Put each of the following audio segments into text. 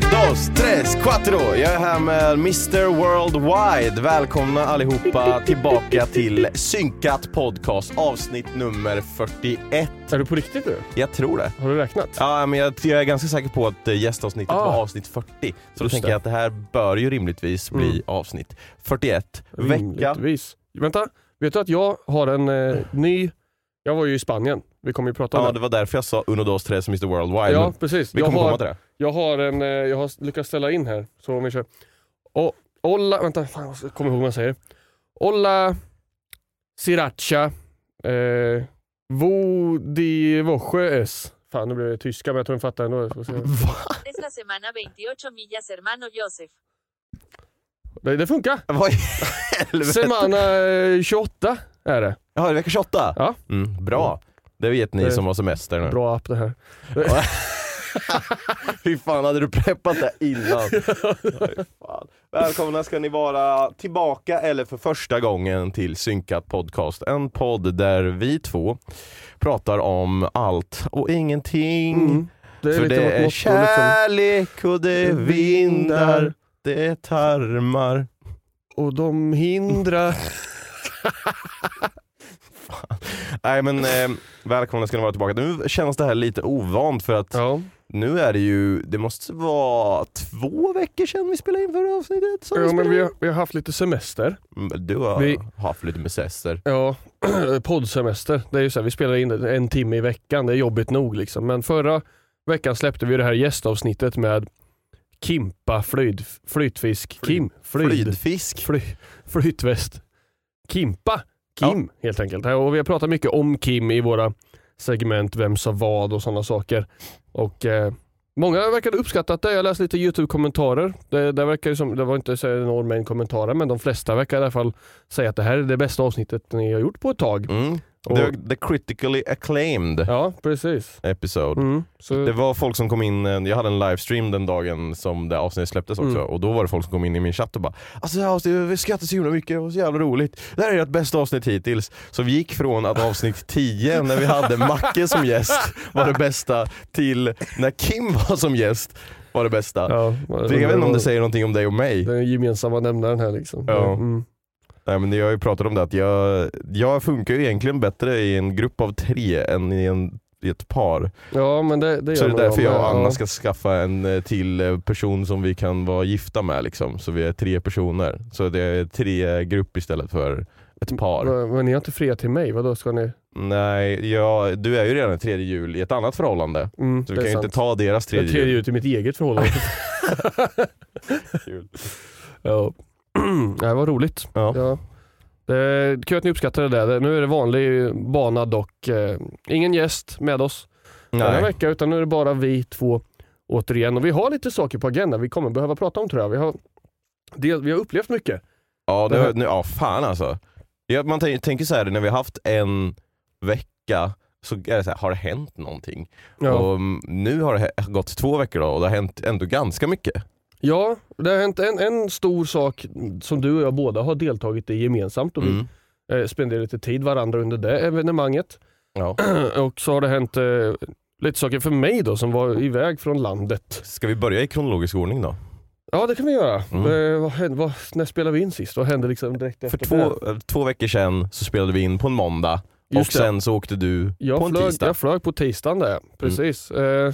Dos, tres, cuatro. Jag är här med Mr Worldwide. Välkomna allihopa tillbaka till Synkat Podcast avsnitt nummer 41. Är du på riktigt nu? Jag tror det. Har du räknat? Ja, men jag, jag är ganska säker på att eh, gästavsnittet Ah. var avsnitt 40. Så då tänker det. jag att det här bör ju rimligtvis bli Mm. avsnitt 41. Vecka. Rimligtvis. Vänta, vet du att jag har en eh, ny... Jag var ju i Spanien. Vi kommer ju prata om Ja, det. det var därför jag sa Uno, dos, tres Mr Worldwide. Ja, precis. vi kommer komma har, till det. Jag har en... eh, Jag har lyckats ställa in här. Så om vi kör. Och, olla... Vänta, fan, jag kommer ihåg vad man säger. Olla... Sriracha... Eh, Vo di Vojes. Fan, nu blev det tyska men jag tror de fattar ändå. Får se. Esta semana 28 millas hermano Joseph. Det, det funkar. Vad i helvete? Semana eh, 28 är det. Ja, det är vecka 28? Ja. Mm, bra. Det vet ni Det- som har semester nu. Bra app det här. Fy fan, hade du preppat det innan? Fan. Välkomna ska ni vara tillbaka, eller för första gången, till Synkat Podcast. En podd där vi två pratar om allt och ingenting. Mm. Det För det är liksom. kärlek och det vindar, det är tarmar. Och de hindrar... Nej men eh, välkomna ska ni vara tillbaka. Nu känns det här lite ovant för att Ja. Nu är det ju, det måste vara två veckor sedan vi spelade in förra avsnittet. ja men spelade vi har, vi har haft lite semester. Mm, Du har Vi- haft lite med sester. Ja, poddsemester. Det är ju så här, vi spelar in en timme i veckan. Det är jobbigt nog liksom. Men förra veckan släppte vi det här gästavsnittet med Kimpa flöjd, flytfisk. Kim, flöjd, Flydfisk. fly, flytväst. Kimpa, Kim helt enkelt. Och vi har pratat mycket om Kim i våra segment Vem sa vad och sådana saker. Och eh, Många verkade uppskattat det. Jag läste lite YouTube-kommentarer. Det, det, verkar som, det var inte så enorm mängd kommentarer men de flesta verkar i alla fall säga att det här är det bästa avsnittet ni har gjort på ett tag. Mm. The, the critically acclaimed Ja, precis. episode. Mm. Det var folk som kom in, eh, jag hade en livestream den dagen som det avsnittet släpptes också Mm. och då var det folk som kom in i min chatt och bara Alltså det här avsnittet, vi skrattade så himla mycket, det var så jävla roligt. Det här är ert bästa avsnitt hittills. Så vi gick från att avsnitt 10 när vi hade Macke som gäst var det bästa till när Kim var som gäst var det bästa. ja, jag vet inte om det säger någonting om dig och mig. Den gemensamma nämnaren här liksom. Ja. Mm. Nej men jag har ju pratat om det att jag, jag funkar ju egentligen bättre i en grupp av tre än i, en, i ett par. ja men det, det Så gör det är därför jag och Anna Ja. ska skaffa en eh, till eh, person som vi kan vara gifta med liksom. Så vi är tre personer. Så det är tre grupp istället för ett par. Men, men ni har inte friat till mig, vadå ska ni? Nej, jag, du är ju redan tredje jul i ett annat förhållande. Mm, Så vi kan är ju inte ta deras Jag tredje tredje jul. i mitt eget förhållande. Ja. det var roligt. Ja. Ja. Det är kul att ni uppskattar det där. Nu är det vanlig bana dock. Eh, ingen gäst med oss den här Nej. veckan utan nu är det bara vi två återigen. Och vi har lite saker på agendan vi kommer behöva prata om tror jag. Vi har, del, vi har upplevt mycket. Ja, det, Det ja fan alltså. Man tän- tänker så här när vi har haft en vecka så är det så här, har det hänt någonting? Ja. Och mm, nu har det gått två veckor då, och det har hänt ändå ganska mycket. Ja, det har hänt en, en stor sak som du och jag båda har deltagit i gemensamt och vi Mm. eh, spenderar lite tid varandra under det evenemanget. Ja. och så har det hänt eh, lite saker för mig då som var iväg från landet. Ska vi börja i kronologisk ordning då? Ja det kan vi göra. Mm. Eh, vad vad, när spelade vi in sist? Vad hände liksom direkt För efter två, det? eh, två veckor sedan så spelade vi in på en måndag Just och det. sen så åkte du jag på en flög, tisdag. Jag flög på tisdagen där, precis. Eh,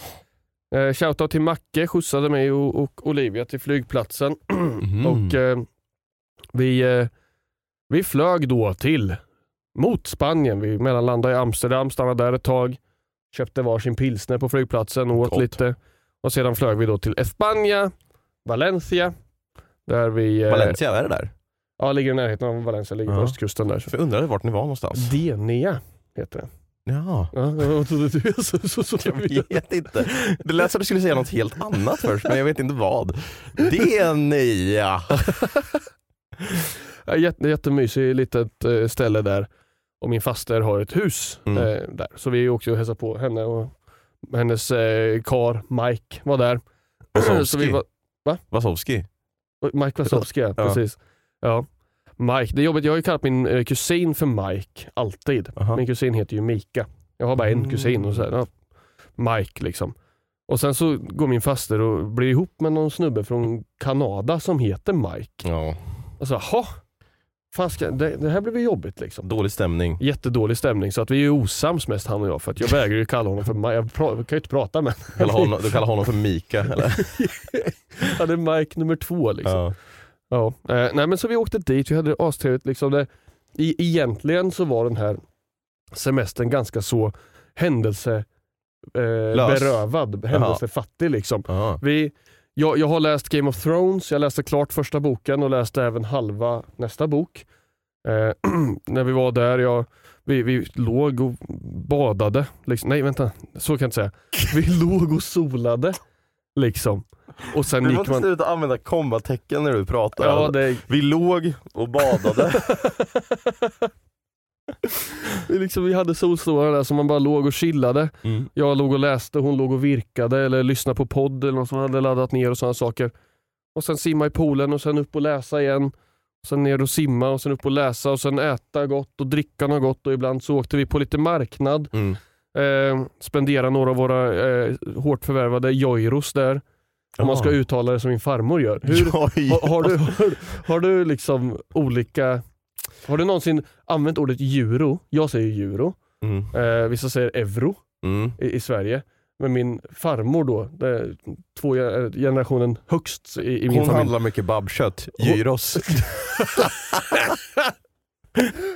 eh, shoutout till Macke, skjutsade mig och, och Olivia till flygplatsen. Mhm. Och eh, vi, eh, vi flög då till mot Spanien. Vi mellanlandade i Amsterdam, stannade där ett tag, köpte varsin pilsner på flygplatsen och åt Gott. lite. Och sedan flög vi då till España, Valencia. Där vi, eh, Valencia, är det där? Ja, ligger i närheten av Valencia, ligger på Ja. östkusten där. För jag undrade vart ni var någonstans. Denia heter det. Ja, Ja, vad trodde du? Så, så, så, jag vet inte. Det lät som du skulle säga något helt annat först, men jag vet inte vad. Denia! Ja, jätte, jättemysigt litet eh, ställe där. Och min faster har ett hus Mm. eh, där. Så vi åkte och hälsade på henne och hennes eh, kar Mike var där. så vi var, Wasowski. Mike Wasowski Ja. precis. Ja. Mike, det är jobbigt. Jag har ju kallat min eh, kusin för Mike, alltid. Aha. Min kusin heter ju Mika. Jag har bara en Mm. kusin och så här, ja, Mike liksom. Och sen så går min faster och blir ihop med någon snubbe från Kanada som heter Mike. Ja, Och så, jaha, fan ska, det, det här blir väl jobbigt liksom. dålig stämning. Jättedålig stämning så att vi är ju osams mest han och jag för att jag vägrar ju kalla honom för Mike. Jag, pra, jag kan ju inte prata med kallar honom, du kallar honom för Mika eller? Han är Mike nummer två liksom. Ja. Ja. Eh, nej men så vi åkte dit, vi hade det astrevligt. Liksom det, i, egentligen så var den här semestern ganska så händelse eh, Lös. berövad, händelsefattig liksom. Vi, jag, jag har läst Game of Thrones, jag läste klart första boken och läste även halva nästa bok. Eh, när vi var där, jag, vi, vi låg och badade. Liksom. Nej vänta, så kan jag inte säga. Vi låg och solade. Liksom. Och sen Du måste man... sluta använda kommatecken när du pratar. Ja, det, Vi låg och badade. vi, liksom, vi hade solstolar där som man bara låg och chillade. Mm. Jag låg och läste, hon låg och virkade eller lyssnade på podd eller något som hade laddat ner och sådana saker. Och sen simma i poolen och sen upp och läsa igen. Sen ner och simma och sen upp och läsa och sen äta gott och dricka något gott och ibland så åkte vi på lite marknad. Mm. Eh, spendera några av våra eh, hårt förvärvade joiros där. Om man ska Ja. uttala det som min farmor gör. Hur, Oj. har, har, du, har, har du liksom olika... Har du någonsin använt ordet euro? Jag säger euro. Mm. Eh, vissa säger euro Mm. i, i Sverige. Men min farmor då, är två ge- generationen högst i, i min Hon familj. handlar mycket babkött, gyros.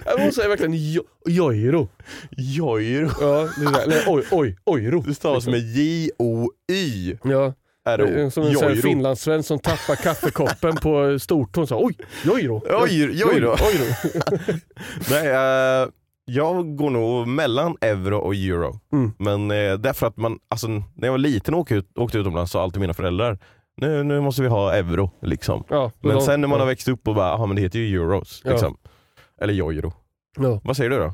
Ja, Hon säger verkligen jo, joiro. Joiro. Ja, det där, eller oj, oj, ojro. Det stavas med J-O-Y. Ja, är R-O. som en sån finlandssvensk som tappar kaffekoppen på stortån. Så, oj, joiro. Oj, joiro. Ojro. Nej, eh, jag går nog mellan euro och euro. Mm. Men eh, därför att man, alltså, när jag var liten och åkte, ut, åkte utomlands sa alltid mina föräldrar nu, nu måste vi ha euro. Liksom. Ja, Men de- sen när man ja. har växt upp och bara, aha, men det heter ju euros. Ja. Liksom. Eller euro. Ja. Vad säger du då?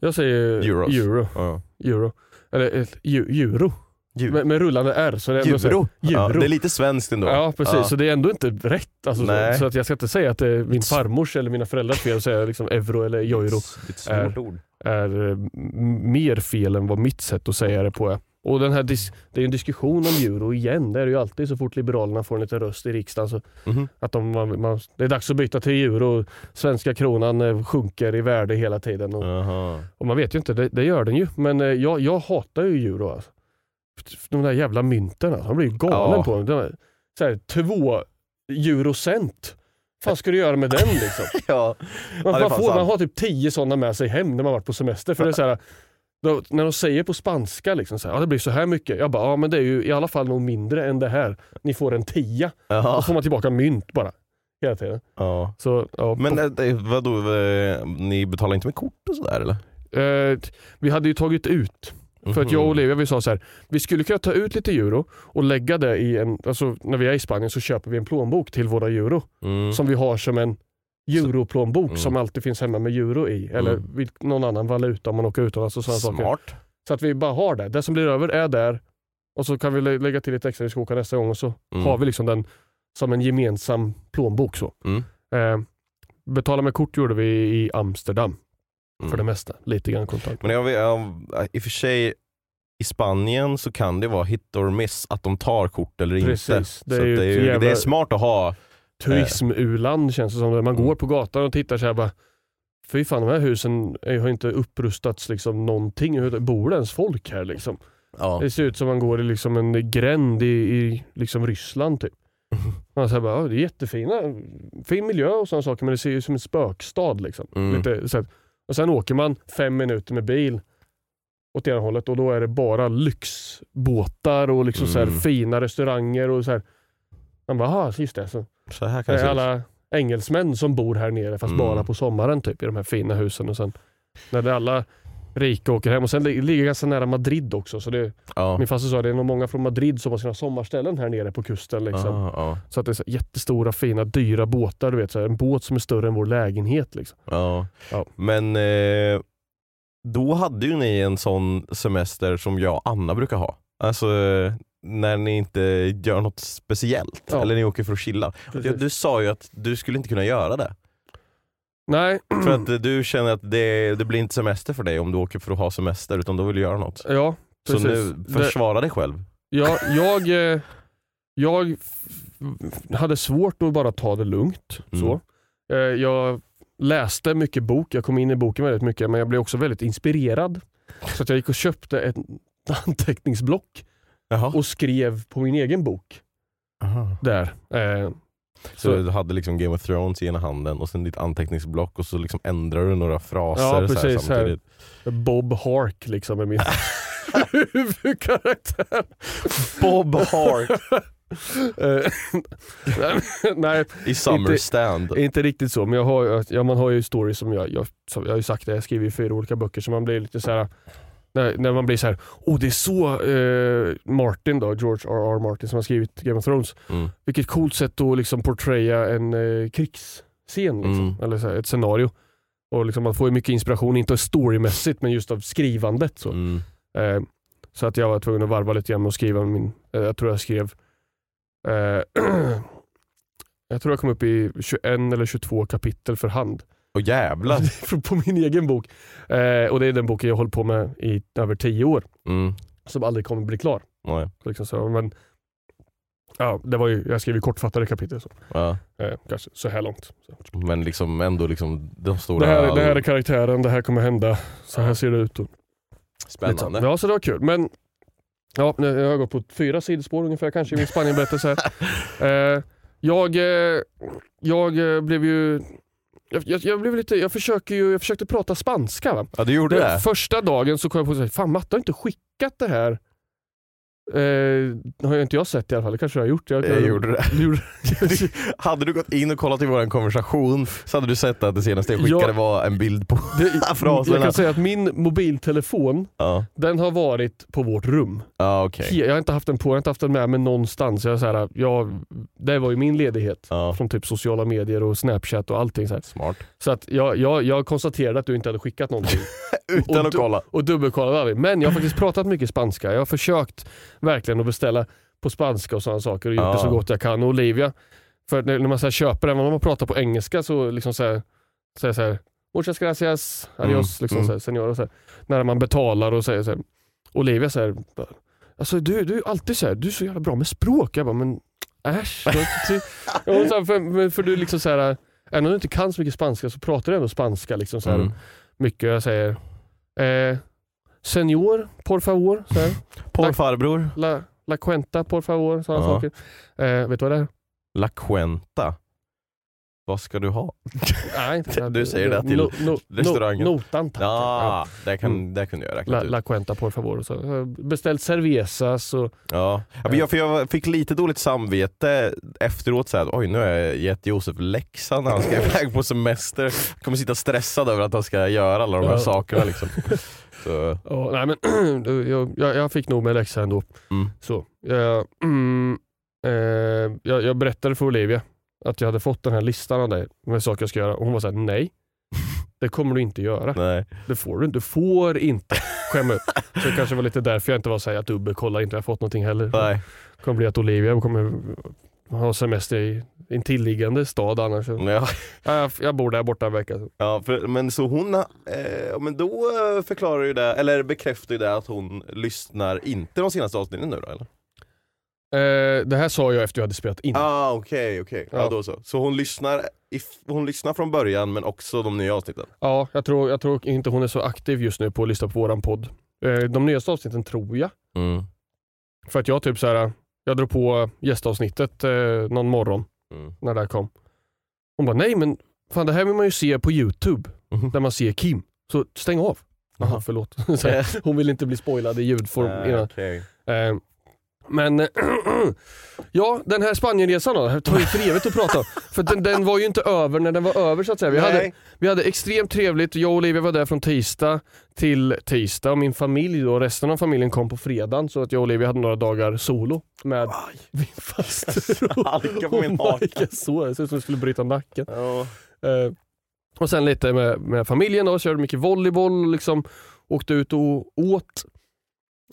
Jag säger Euros. euro. Ja. euro. Eller eh, ju- euro. Ju- Med, med rullande R. Så det är ändå så? Ja, det är lite svenskt ändå. Ja precis, Ja. så det är ändå inte rätt. Alltså, så, så att jag ska inte säga att det är min farmors eller mina föräldrars fel att säga liksom euro eller euro Det är ett svårt Är- ord. är eh, mer fel än vad mitt sätt att säga det på är. Och den här dis- det är en diskussion om euro igen. Det är det ju alltid så fort Liberalerna får en liten röst i riksdagen. Så Mhm. att de, man, man, det är dags att byta till euro. Svenska kronan eh, sjunker i värde hela tiden. Och, och man vet ju inte, det, det gör den ju. Men eh, jag, jag hatar ju euro. Alltså. De där jävla mynten, alltså. man blir galen Ja. på dem. De här, så här, två eurocent. fan ska du göra med den liksom? Ja. Man, Ja, man, får, man har typ tio sådana med sig hem när man varit på semester. För det är så här, då, när de säger på spanska, liksom, så här, ja, det blir så här mycket. Jag bara, ja men det är ju i alla fall nog mindre än det här. Ni får en tia. Jaha. Då får man tillbaka mynt bara. Hela tiden. Ja. Så, ja, Men eh, vadå, eh, ni betalar inte med kort och sådär eller? Eh, vi hade ju tagit ut, för att jag och Mhm. Olivia vi sa så här, vi skulle kunna ta ut lite euro och lägga det i en, alltså när vi är i Spanien så köper vi en plånbok till våra euro Mm. som vi har som en europlånbok Mm. som alltid finns hemma med euro i. Eller Mm. någon annan valuta om man åker utomlands och sådana saker. Smart. Så att vi bara har det. Det som blir över är där och så kan vi lä- lägga till lite extra när vi ska åka nästa gång och så Mm. har vi liksom den som en gemensam plånbok. Så. Mm. Eh, betala med kort gjorde vi i Amsterdam Mm. för det mesta. Lite grann kontant. Men jag, jag, i och för sig, i Spanien så kan det vara hit or miss att de tar kort eller inte. Precis. Det så är det, är ju, jävla- det är smart att ha. turism-u-land känns det som. Man Mm. går på gatan och tittar så här bara Fy fan de här husen är- har inte upprustats liksom någonting. Bor det ens folk här liksom? Ja. Det ser ut som man går i liksom en gränd i, i liksom Ryssland typ. Man säger bara, "Ja, det är jättefina, fin miljö och sådana saker men det ser ju ut som en spökstad. Liksom. Mm. Lite, så att, och sen åker man fem minuter med bil åt ena hållet och då är det bara lyxbåtar och liksom så här Mm. fina restauranger. och så här. Man bara, aha, just det. Så Så här kan det är se alla engelsmän som bor här nere fast Mm. bara på sommaren typ i de här fina husen. Och sen när det alla rika åker hem och sen ligger ganska nära Madrid också. Så det, Ja. min faster sa det är nog många från Madrid som har sina sommarställen här nere på kusten. Liksom. Ja, ja, Så att det är så jättestora fina dyra båtar. Du vet, så här, en båt som är större än vår lägenhet. Liksom. ja. Men eh, då hade ju ni en sån semester som jag och Anna brukar ha. Alltså när ni inte gör något speciellt. Eller ni åker för att chilla. Du, du sa ju att du skulle inte kunna göra det. Nej, För att du känner att det, det blir inte semester för dig om du åker för att ha semester utan då vill du göra något. ja Så precis. nu, Det- försvara dig själv. Ja, jag, eh, jag hade svårt att bara ta det lugnt. Mm. Så. Eh, Jag läste mycket bok, jag kom in i boken väldigt mycket men jag blev också väldigt inspirerad. Så att jag gick och köpte ett anteckningsblock Jaha. och skrev på min egen bok. Där. Eh, Så du hade liksom Game of Thrones i ena handen och sen ditt anteckningsblock och så liksom ändrar du några fraser Ja, så här precis, här. samtidigt. Bob Hark liksom är min huvudkaraktär. Bob Hart Eh, Nej, i Summer Inte- Stand. Inte riktigt så, men jag har, ja, man har ju stories som jag, jag, som jag har ju sagt det, jag skriver ju fyra olika böcker så man blir lite så här. När, när man blir så här, oh det är så eh, Martin då, George R.R. Martin som har skrivit Game of Thrones. Mm. Vilket coolt sätt att liksom portraya en eh, krigsscen, liksom, Mm. eller så här, ett scenario. Och liksom man får ju mycket inspiration, inte storymässigt men just av skrivandet. Så, Mm. eh, så att jag var tvungen att varva lite grann med att skriva min, eh, jag tror jag skrev eh, Jag tror jag kom upp i 21 eller 22 kapitel för hand. Och jävlar. Från- på min egen bok. Eh, och det är den boken jag hållit på med i över 10 år. Mm. Som aldrig kommer bli klar. Nej. Liksom så, men, ja, det var ju, jag skrev ju kortfattade kapitel. Så, Ja. eh, kanske så här långt. Så. Men liksom ändå liksom de stora... Det, här, det här är karaktären, det här kommer hända. Så här ser det ut. Och. Spännande. Ja, så det var kul. Men ja, jag har gått på fyra sidospår ungefär kanske i min Spanienberättelse. eh, jag, eh, jag eh, blev ju jag, jag, jag, blev lite, jag, försöker ju, jag försökte prata spanska. Va? Ja du gjorde Det, första dagen så kom jag på att fan Matte har inte skickat det här. Eh, har jag inte jag sett i alla fall, det kanske jag har gjort. Jag, Jag gjorde det. Du gjorde- Hade du gått in och kollat i vår konversation så hade du sett att det senaste jag skickade Ja. var en bild på det, fraserna. jag kan säga att min mobiltelefon, Ja, den har varit på vårt rum. ja okej. Jag har inte haft den på, jag har inte haft den med mig någonstans. Jag, så här, jag, det var ju min ledighet. Ja, Från typ sociala medier och snapchat och allting. Så, här. smart. så att jag, jag, jag konstaterade att du inte hade skickat någonting. Utan Och att kolla. och dubbelkollade aldrig. Men jag har faktiskt pratat mycket spanska. Jag har försökt verkligen att beställa på spanska och sådana saker och gjort Ja. det så gott jag kan. Och Olivia, för när, när man så här köper den, om man pratar på engelska så liksom så här, säger så här Muchas gracias, adios, Mm, liksom mm. Så här, och så här. När man betalar och säger så här. Olivia säger alltså du, du är alltid så här, du är så jävla bra med språk. Jag bara, men äsch. så här, för, för du liksom så här, även om du inte kan så mycket spanska så pratar du ändå spanska. Liksom så här, Mm. mycket. Jag säger eh, Senor, por favor. Så här. På farbror. La, la cuenta, por favor. Sådana Ja. saker. Eh, vet du vad det är? La Cuenta. Vad ska du ha? Nej, Du säger det till no, no, restaurangen. No, notan tack. Ja, det, kan, Mm. det kunde jag La, räkna ut. la cuenta, por favor. Så, beställt cervezas och Ja. Ja, jag, för jag fick lite dåligt samvete efteråt, så här, oj nu har jag gett Josef läxa när han ska iväg på semester. Jag kommer sitta stressad över att han ska göra alla de här Ja. sakerna. Liksom. Så, Ja, nej, men jag, jag, jag fick nog med läxa ändå. mm. Så, jag, mm, eh, jag, jag berättade för Olivia att jag hade fått den här listan av dig med saker jag ska göra och hon var såhär, nej. Det kommer du inte göra. Nej. Det får du inte. Du får inte skämma upp. Så det kanske var lite därför jag inte var såhär, att dubbelkolla inte jag har fått någonting heller. Nej. Det kommer bli att Olivia kommer ha semester i en tilliggande stad annars. Ja, Jag, jag bor där borta en vecka. ja, för, men så hon, eh, men då eh, förklarar ju det, eller bekräftar ju det att hon lyssnar inte de senaste avsnitten nu då eller? Eh, det här sa jag efter jag hade spelat in. Ah okej, okej. Ja. Ja. då så. Så hon lyssnar, if, hon lyssnar från början men också de nya avsnitten? Ja, jag tror, jag tror inte hon är så aktiv just nu på att lyssna på våran podd. Eh, de nyaste avsnitten tror jag. Mm. För att jag typ så här, jag drog på gästavsnittet eh, någon morgon Mm. när det här kom. Hon bara, nej men fan det här vill man ju se på YouTube. Mhm. Där man ser Kim. Så stäng av. Jaha, förlåt. Så här, hon vill inte bli spoilad i ljudform Eh, innan. okej. Men ja, den här Spanienresan då, det tar ju för evigt att prata om. För den, den var ju inte över när den var över så att säga. Vi hade, vi hade extremt trevligt, jag och Olivia var där från tisdag till tisdag och min familj då, resten av familjen kom på fredagen så att jag och Olivia hade några dagar solo med min faster. halkade på min haka. halkade så, det såg ut som jag skulle bryta nacken. Ja. Eh, och sen lite med, med familjen då, körde mycket volleyboll och liksom åkte ut och åt.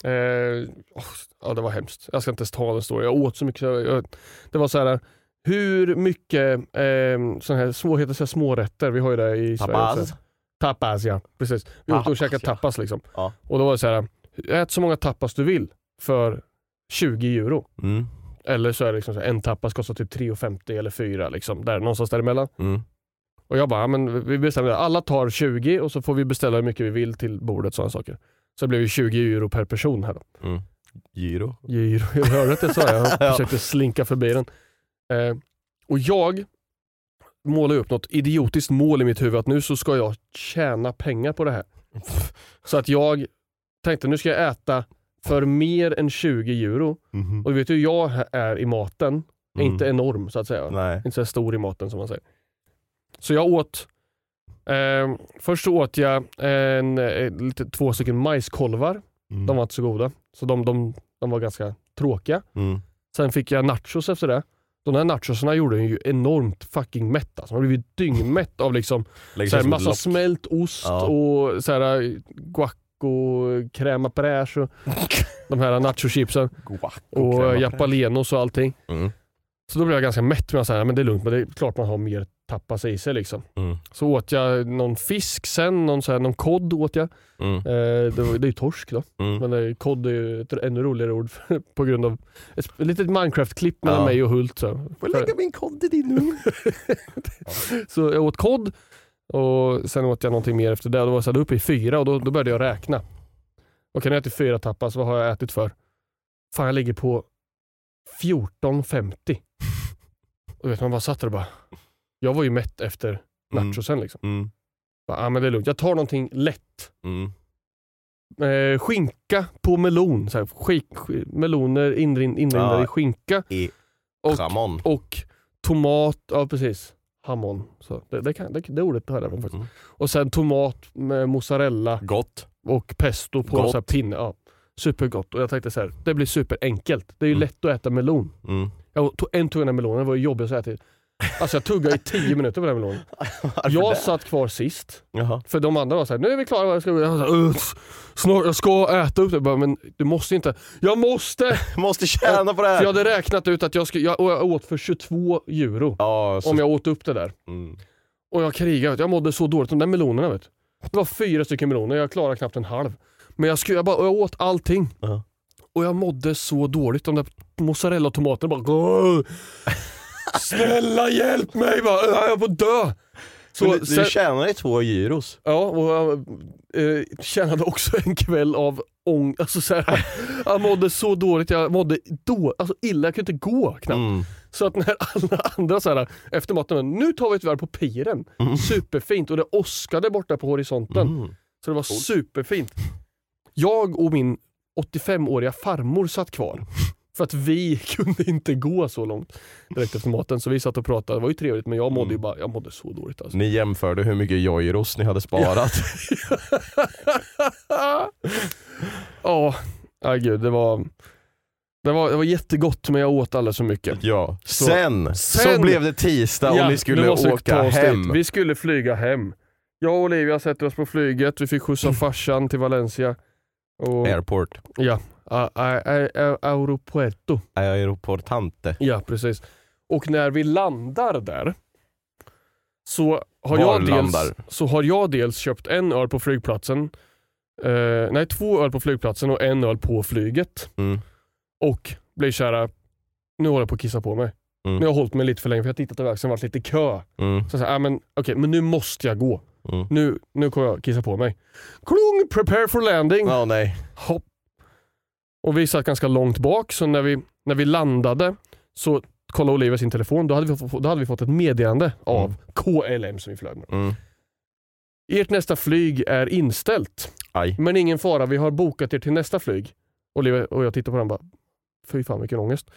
Eh, åh, ja det var hemskt. Jag ska inte ens ta den story. Jag åt så mycket. Jag, jag, det var så här. Hur mycket eh, sån här små, heter så smårätter, vi har ju det i Sverige. Tapas. också. Tapas ja, precis. Vi åkte och käkade ja. tapas liksom. Ja. Och då var det så här. ät så många tapas du vill för 20 euro. Mm. Eller så är det liksom så här, en tapas kostar typ 3,50 eller 4 liksom. Där, någonstans däremellan. Mm. Och jag bara, ja, men vi bestämmer. Alla tar 20 och så får vi beställa hur mycket vi vill till bordet. sådana saker. Så det blev ju 20 euro per person här. Då. Mm. Giro. Euro. Jag hörde att jag sa det. Jag Ja. försökte slinka förbi den. Eh, och jag målade upp något idiotiskt mål i mitt huvud att nu så ska jag tjäna pengar på det här. Så att jag tänkte nu ska jag äta för mer än 20 euro. Mhm. Och du vet hur jag är i maten. Är Mm. inte enorm så att säga. Nej. Inte så stor i maten som man säger. Så jag åt, eh, först så åt jag en, eh, lite, två stycken majskolvar. Mm. De var inte så goda. Så de, de, de var ganska tråkiga. Mm. Sen fick jag nachos efter det. De här nachosarna gjorde en ju enormt fucking mätt. Alltså. Man blev ju dyngmätt av liksom Lägger så här, sig som massa lock. smält ost Ja. och så här, eh, guac och crème och de här nachochipsen och japalenos och allting. Mm. Så då blev jag ganska mätt med att säga, men det är lugnt, men det är klart man har mer tapas i sig liksom. Mm. Så åt jag någon fisk sen, någon, så här, någon kod åt jag. Mm. Eh, det, var- det är ju torsk då, Mm. men det, kod är ju ett ännu roligare ord på grund av ett, ett litet Minecraft-klipp mellan Ja. mig och Hult. Så. Får jag lägga min kod i din ugn? så jag åt kod och sen åt jag någonting mer efter det. Då var jag uppe i fyra och då, då började jag räkna. Okej, nu har jag ätit fyra tapas, vad har jag ätit för? Fan, jag ligger på 14,50. Och vet man bara satt där och bara, jag var ju mätt efter Mm. nachosen liksom. Mm. Bara, ah, men det är lugnt, jag tar någonting lätt. Mm. Eh, skinka på melon. Så här, skik, sk- meloner inrin, inlindade Ja. i skinka. I Och, Jamon. och tomat, ja precis. Hamon. Så det, det, kan, det, det ordet har jag faktiskt. Mm. Och sen tomat med mozzarella Gott. och pesto på Gott. sån här pinne. Ja. Supergott. Och jag tänkte så här, det blir superenkelt. Det är ju Mm. lätt att äta melon. Mm. Jag tog en tugga melonen, det var jobbigt att äta. Alltså jag tuggade i tio minuter på den melonen. Jag det? satt kvar sist. Jaha. För de andra var såhär, nu är vi klara. Jag ska, jag, så här, "Ugh, snart, jag ska äta upp det. Jag Bara, men du måste inte. Jag måste! Måste tjäna på det För här. jag hade räknat ut att jag, skulle, jag, jag åt för 22 euro. Ja, så... Om jag åt upp det där. mm. Och jag krigade, jag mådde så dåligt. De där melonerna vet du. Det var fyra stycken meloner, jag klarade knappt en halv. Men jag, skulle, jag, bara, jag åt allting. Ja. Och jag mådde så dåligt. De där mozzarella och tomaterna bara "Åh, Snälla hjälp mig! Bara, jag att dö! Så, Så, du, du sen, tjänar ju två gyros. ja, och jag eh, tjänade också en kväll av ång... Alltså så här, jag mådde så dåligt, jag mådde då, alltså illa, jag kunde inte gå knappt. Mm. Så att när alla andra så här, efter maten, nu tar vi ett varv på piren. Superfint och det åskade borta på horisonten. Mm. Så det var superfint. Jag och min 85-åriga farmor satt kvar. För att vi kunde inte gå så långt direkt efter maten. Så vi satt och pratade, det var ju trevligt men jag mådde ju bara, jag mådde så dåligt alltså. Ni jämförde hur mycket gyros ni hade sparat. Ja, ja gud det var... Det var, det var jättegott men jag åt alldeles för mycket. Ja. Så- Sen, så Sen- blev det tisdag och ni nu skulle åka oss dit. hem. Vi skulle flyga hem. Jag och Olivia sätter oss på flyget, vi fick skjuts av farsan till Valencia. Och, Airport. ja, a, a, Aeropuerto. Aeroportante. Ja, precis. Och när vi landar där så har, Var jag dels, landar? så har jag dels köpt en öl på flygplatsen, eh, nej två öl på flygplatsen och en öl på flyget. Mm. Och blir kära, nu håller jag på att kissa på mig. Mm. Nu har jag hållit mig lite för länge för jag har tittat över axeln och varit lite kö. Mm. Så jag sa, ah, men, okej, men nu måste jag gå. Mm. Nu, nu kommer jag kissa på mig. Klung, prepare for landing. Ja, nej. Hopp. Och vi satt ganska långt bak, så när vi, när vi landade så kollade Olivia sin telefon. Då hade vi, då hade vi fått ett meddelande av Mm. KLM som vi flög med. Mm. Ert nästa flyg är inställt. Aj. Men ingen fara, vi har bokat er till nästa flyg. Olivia och jag tittar på den och bara, fy fan vilken ångest.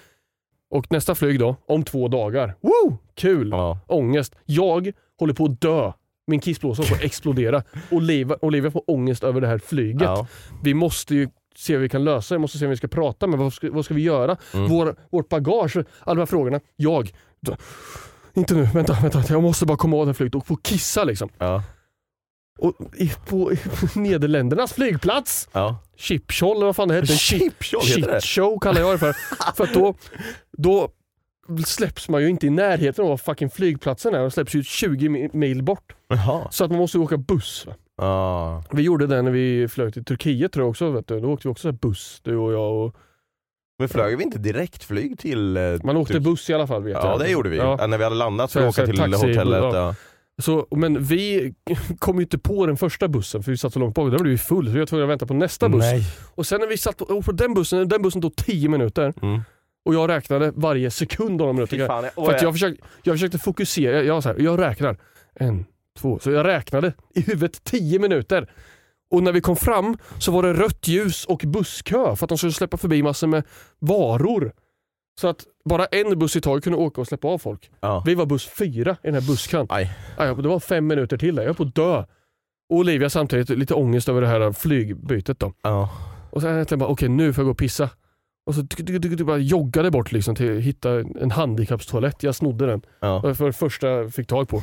Och nästa flyg då, om två dagar. Woo! Kul! Ja. Ångest. Jag håller på att dö. Min kissblåsa på att explodera. Olivia, Olivia får ångest över det här flyget. Ja. Vi måste ju se hur vi kan lösa vi måste se om vi ska prata med, vad ska, vad ska vi göra? Mm. Vår, vårt bagage, alla de här frågorna. Jag, inte nu, vänta, vänta, jag måste bara komma av det här flyget och få kissa liksom. Ja. Och i, på, på Nederländernas flygplats, Ja. Chipcholl eller vad fan det det. Shitshow kallar jag det för. för att då, då släpps man ju inte i närheten av fucking flygplatsen är. De släpps ju 20 mi- mil bort. Jaha. Så att man måste åka buss. Ja. Vi gjorde det när vi flög till Turkiet tror jag också. Vet du. Då åkte vi också buss, du och jag. Och, Men flög vi inte direktflyg till... eh, man åkte buss i alla fall vet jag. Ja det gjorde vi. Ja. Ja. När vi hade landat för att åka till taxi- hotellet. ja. Så, men vi kom ju inte på den första bussen för vi satt så långt bak. Där blev vi full så vi var tvungna att vänta på nästa buss. Nej. Och sen när vi satt på, på den bussen, den bussen tog 10 minuter. Mm. Och jag räknade varje sekund av de minuterna. fan, jag- För jag försökte, jag försökte fokusera, jag, jag, så här, jag räknar. En, två. Så jag räknade i huvudet 10 minuter. Och när vi kom fram så var det rött ljus och busskö för att de skulle släppa förbi massor med varor. Så att bara en buss i taget kunde åka och släppa av folk. Ja. Vi var buss fyra i den här busskön. Aj. Aj, det var fem minuter till där, jag är på att dö. Och Olivia samtidigt lite ångest över det här flygbytet då. Ja. Och sen äntligen bara, okej nu får jag gå och pissa. Och så bara joggade bort liksom till att hitta en handikappstoalett. Jag snodde den. Ja. Var det första jag fick tag på.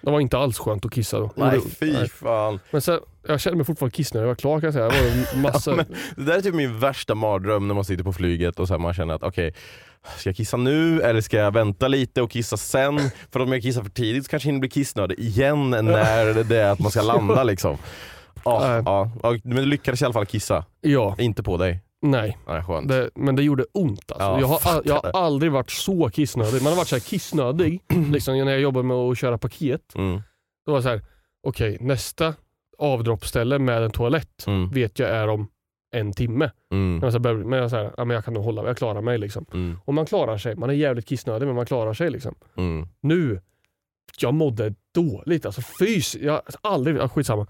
Det var inte alls skönt att kissa då. Nej fy nej. fan. Men sen, jag kände mig fortfarande kissnödig. Jag var klar kan jag säga. Det var en massa... Ja, Det där är typ min värsta mardröm när man sitter på flyget och så man känner att okej, ska jag kissa nu eller ska jag vänta lite och kissa sen? För om jag kissar för tidigt så kanske jag hinner bli kissnödig igen när det är att man ska landa liksom. Ja. Ja, men du lyckades i alla fall kissa, Ja, inte på dig. Nej. Nej, skönt. Det, men det gjorde ont alltså. Ja, jag, har, jag har aldrig varit så kissnödig. Man har varit så här kissnödig liksom, när jag jobbade med att köra paket. Mm, Då var det så här, okej nästa avdroppställe med en toalett mm, vet jag är om en timme. mm, Men, så börjar- men jag, så här, ja, men jag kan nog hålla jag klarar mig. Liksom. mm, Och man klarar sig. Man är jävligt kissnödig men man klarar sig. Liksom. mm. Nu, jag mådde dåligt. Alltså fys, jag har aldrig, ja, skitsamma.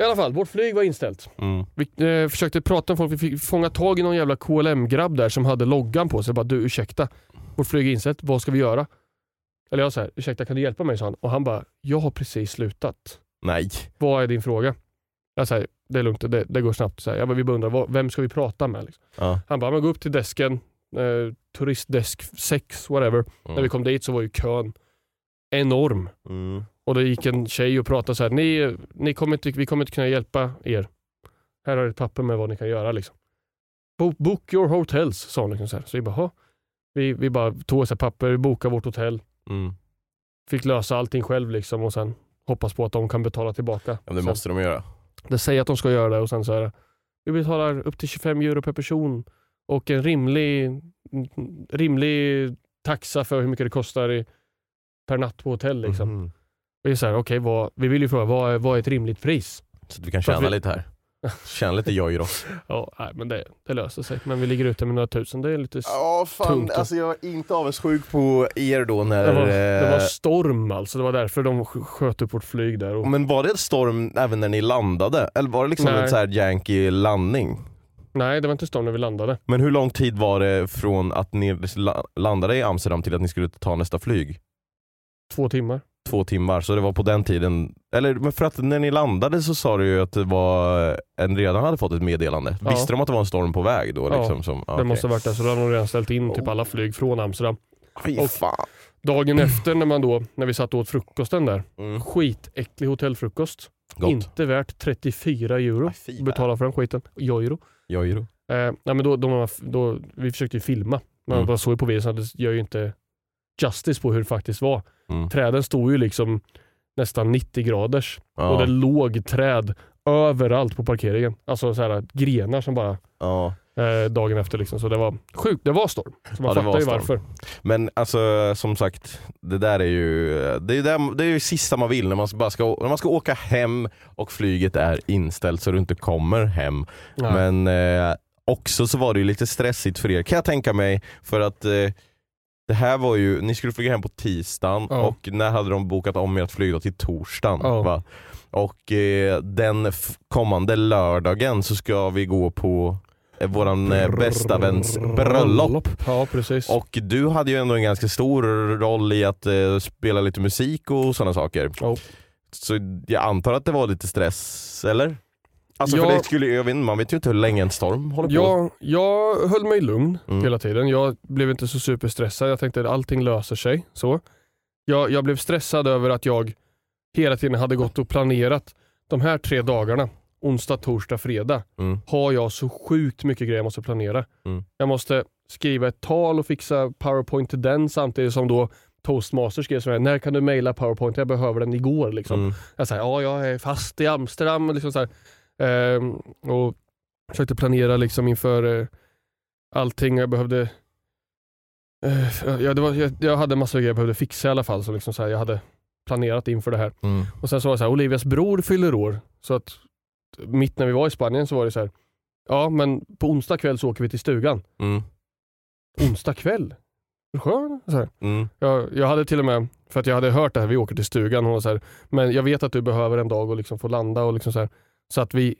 I alla fall, vårt flyg var inställt. Mm. Vi eh, försökte prata med folk, vi fick fånga tag i någon jävla KLM-grabb där som hade loggan på sig. Jag bara, du ursäkta, vårt flyg är inställt, vad ska vi göra? Eller jag sa, ursäkta kan du hjälpa mig? sa han. Och han bara, jag har precis slutat. Nej. Vad är din fråga? Jag säger, det är lugnt, det, det går snabbt. Så här, jag bara, vi bara undrar, vad, vem ska vi prata med? Liksom. Ja. Han bara, men gå upp till desken, eh, turistdesk 6, whatever. När vi Mm. kom dit så var ju kön enorm. Mm. Och det gick en tjej och pratade så här, ni, ni kommer inte, vi kommer inte kunna hjälpa er. Här har ett papper med vad ni kan göra. Liksom. Book, your hotels, sa hon. Liksom så, här. så vi bara, vi, vi bara tog ett papper, bokade vårt hotell, Mm. fick lösa allting själv liksom, och sen hoppas på att de kan betala tillbaka. Ja, det Sen- måste de göra. Det säger att de ska göra det och sen så är det, vi betalar upp till 25 euro per person och en rimlig, rimlig taxa för hur mycket det kostar i, per natt på hotell. Liksom. Mhm. Vi, är så här, okay, vad, vi vill ju fråga, vad är, vad är ett rimligt pris? Så att vi kan tjäna vi- lite här. Tjäna lite joj då. Ja, nej, men det, det löser sig. Men vi ligger ute med några tusen. Det är lite... Ja fan, Tungt. alltså jag är inte avundsjuk på er då när... Det var, det var eh, storm alltså. Det var därför de sk- sköt upp vårt flyg där. Och, Men var det storm även när ni landade? Eller var det liksom Nej. en så här janky landning? nej, det var inte storm när vi landade. Men hur lång tid var det från att ni la- landade i Amsterdam till att ni skulle ta nästa flyg? Två timmar. Två timmar så det var på den tiden, eller men för att när ni landade så sa du ju att det var, en redan hade fått ett meddelande. Ja. Visste de att det var en storm på väg då? Ja, Liksom, som, Det okej. måste ha varit det, så då hade de redan ställt in typ alla flyg från Amsterdam. Fy och- fan. Dagen efter när, man då, när vi satt och åt frukosten där, Mm. skitäcklig hotellfrukost. Gott. Inte värt 34 euro att betala för den skiten. Euro. Jojro. Eh, nej, men då, då, då, vi försökte ju filma, men Mm. man såg ju på videon så det gör ju inte justice på hur det faktiskt var. Mm. Träden stod ju liksom nästan 90 graders Ja. och det låg träd överallt på parkeringen. Alltså så här, grenar som bara ja. eh, dagen efter. Liksom. Så det var sjukt. Det var storm. Så man Ja, fattar ju varför. Men alltså som sagt, det där är ju det, är där, det är ju sista man vill när man, bara ska, när man ska åka hem och flyget är inställt så du inte kommer hem. Ja. Men eh, också så var det ju lite stressigt för er kan jag tänka mig för att eh, det här var ju, ni skulle flyga hem på tisdagen Ja. och när hade de bokat om er att flyga till torsdagen? Ja. Va? Och eh, den kommande lördagen så ska vi gå på eh, våran eh, bästa väns bröllop. Ja, precis. Och du hade ju ändå en ganska stor roll i att eh, spela lite musik och sådana saker. Ja. Så jag antar att det var lite stress, eller? Alltså för det skulle, jag vet, inte, man vet ju inte hur länge en storm håller på. Jag, jag höll mig lugn Mm. hela tiden. Jag blev inte så superstressad. Jag tänkte att allting löser sig. Så. Jag, jag blev stressad över att jag hela tiden hade gått och planerat de här tre dagarna, onsdag, torsdag, fredag, Mm. har jag så sjukt mycket grejer jag måste planera. Mm. Jag måste skriva ett tal och fixa powerpoint till den samtidigt som då toastmaster skrev här, när kan du mejla powerpoint? Jag behöver den igår. Liksom. Mm. Jag säger, ja jag är fast i Amsterdam. Liksom så här. Ehm, och försökte planera liksom inför eh, allting jag behövde. Eh, ja, det var, jag, jag hade massa grejer jag behövde fixa i alla fall. Så liksom så här, jag hade planerat inför det här. Mm. Och sen så var det så här, Olivias bror fyller år. Så att mitt när vi var i Spanien så var det så här, ja men på onsdag kväll så åker vi till stugan. Mm. Onsdag kväll? Skön? Så. Mm. Jag, jag hade till och med, för att jag hade hört det här, vi åker till stugan. Var så här, men jag vet att du behöver en dag och liksom få landa och liksom så. Så att vi,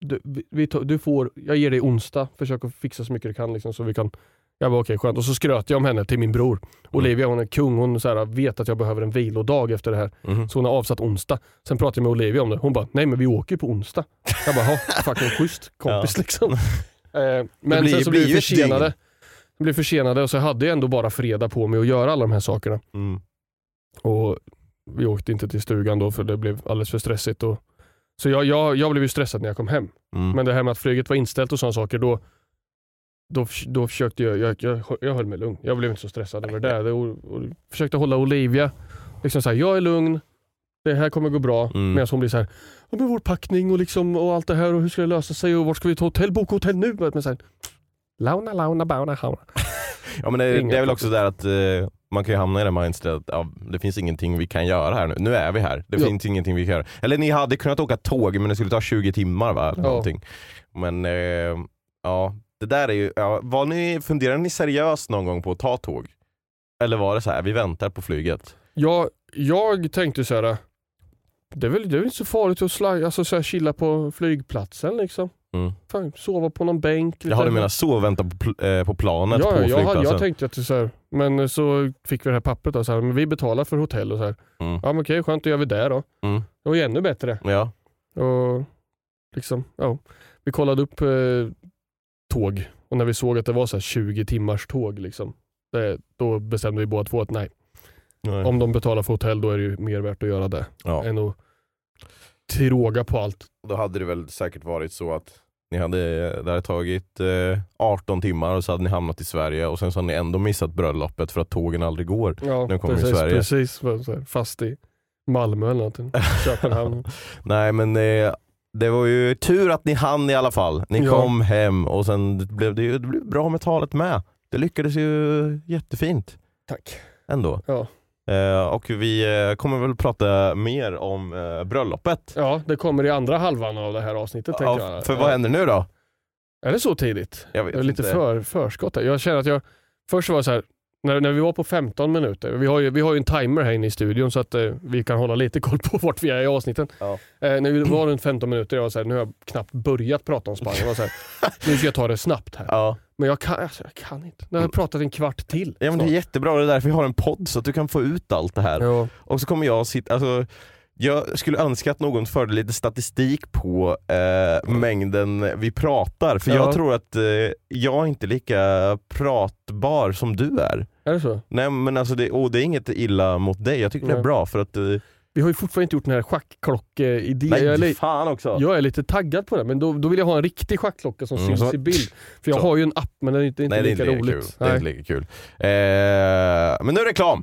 du, vi, du får, jag ger dig onsdag, försök att fixa så mycket du kan liksom, så vi kan jag var okej skönt och så skröt jag om henne till min bror. Olivia hon är kung, hon så här, vet att jag behöver en vilodag efter det här. Mhm. Så hon har avsatt onsdag. Sen pratade jag med Olivia om det. Hon bara, nej men vi åker på onsdag. Jag bara, "Ja, fucking schysst kompis liksom. Eh, men blir- sen så blev vi försenade. Vi blev försenade och så hade jag ändå bara fredag på mig att göra alla de här sakerna. Mm. Och vi åkte inte till stugan då för det blev alldeles för stressigt. Och, så jag, jag, jag blev ju stressad när jag kom hem. Mm. Men det här med att flyget var inställt och sådana saker, då, då, då försökte jag, jag, jag, jag höll mig lugn. Jag blev inte så stressad över det. det och, och försökte hålla Olivia, liksom så här, jag är lugn, det här kommer gå bra. Mm. Medan hon blir så här, ja, men vår packning och, liksom, och allt det här och hur ska det lösa sig och vart ska vi ta hotell, boka hotell nu? Men så här, launa, launa, bauna, hauna. Ja men det, det är väl också där att eh, man kan ju hamna i det mindset att ja, det finns ingenting vi kan göra här nu. Nu är vi här, det Ja. finns ingenting vi kan göra. Eller ni hade kunnat åka tåg men det skulle ta 20 timmar va? Eller Ja. någonting. Men eh, ja, det där är ju, ja, var ni, funderade ni seriöst någon gång på att ta tåg? Eller var det så här, vi väntar på flyget? Jag, jag tänkte så här. Det är väl, det är väl inte så farligt att slag, alltså så här, chilla på flygplatsen liksom. Mm. Fan, sova på någon bänk. Jaha du menar så, vänta på, eh, på planet ja, på ja, jag, flygplatsen? jag tänkte att så här, men så fick vi det här pappret då, så här, men vi betalar för hotell och så här. Mm. Ja men okej, skönt, då gör vi det då. Mm. Det var ju ännu bättre. Ja. Och liksom, ja. Vi kollade upp eh, tåg och när vi såg att det var så här 20 timmars tåg liksom, det, då bestämde vi båda två att nej, Nej. om de betalar för hotell då är det ju mer värt att göra det ja. än att tråga på allt. Då hade det väl säkert varit så att ni hade, det hade tagit eh, 18 timmar och så hade ni hamnat i Sverige och sen så hade ni ändå missat bröllopet för att tågen aldrig går. Ja, Nu kommer vi i precis, Sverige. precis fast i Malmö eller någonting. Köpenhamn. Nej men eh, det var ju tur att ni hann i alla fall. Ni Ja. kom hem och sen blev det ju det blev bra med talet med. Det lyckades ju jättefint Tack. ändå. Ja. Eh, och vi eh, kommer väl prata mer om eh, bröllopet. ja, det kommer i andra halvan av det här avsnittet tänker Ja, jag. för vad händer nu då? Är det så tidigt? Jag vet Jag är lite inte. för förskott här. Jag känner att jag, först var det så här, När, när vi var på 15 minuter, vi har ju, vi har ju en timer här inne i studion så att eh, vi kan hålla lite koll på vart vi är i avsnitten. Ja. Eh, när vi var runt 15 minuter, jag var så här, nu har jag knappt börjat prata om Spanien. Jag var så här, nu ska jag ta det snabbt här. Ja. Men jag kan, alltså, jag kan inte. Nu har jag pratat en kvart till. ja men det är jättebra, det är därför vi har en podd så att du kan få ut allt det här. Ja. Och så kommer jag sitta, alltså jag skulle önska att någon förde lite statistik på eh, mängden vi pratar, för Ja. jag tror att eh, jag är inte lika pratbar som du är. Är det så? Nej men alltså det, och det är inget illa mot dig, jag tycker det är Nej. bra för att... Eh, Vi har ju fortfarande inte gjort den här schackklocke-idén. nej Jag, är li- fan också! jag är lite taggad på det, men då, då vill jag ha en riktig schackklocka som Mm, syns så- i bild. För jag så. har ju en app men den är inte, inte nej det är lika inte lika roligt. kul. Det är Nej. inte lika kul. Eh, men nu reklam!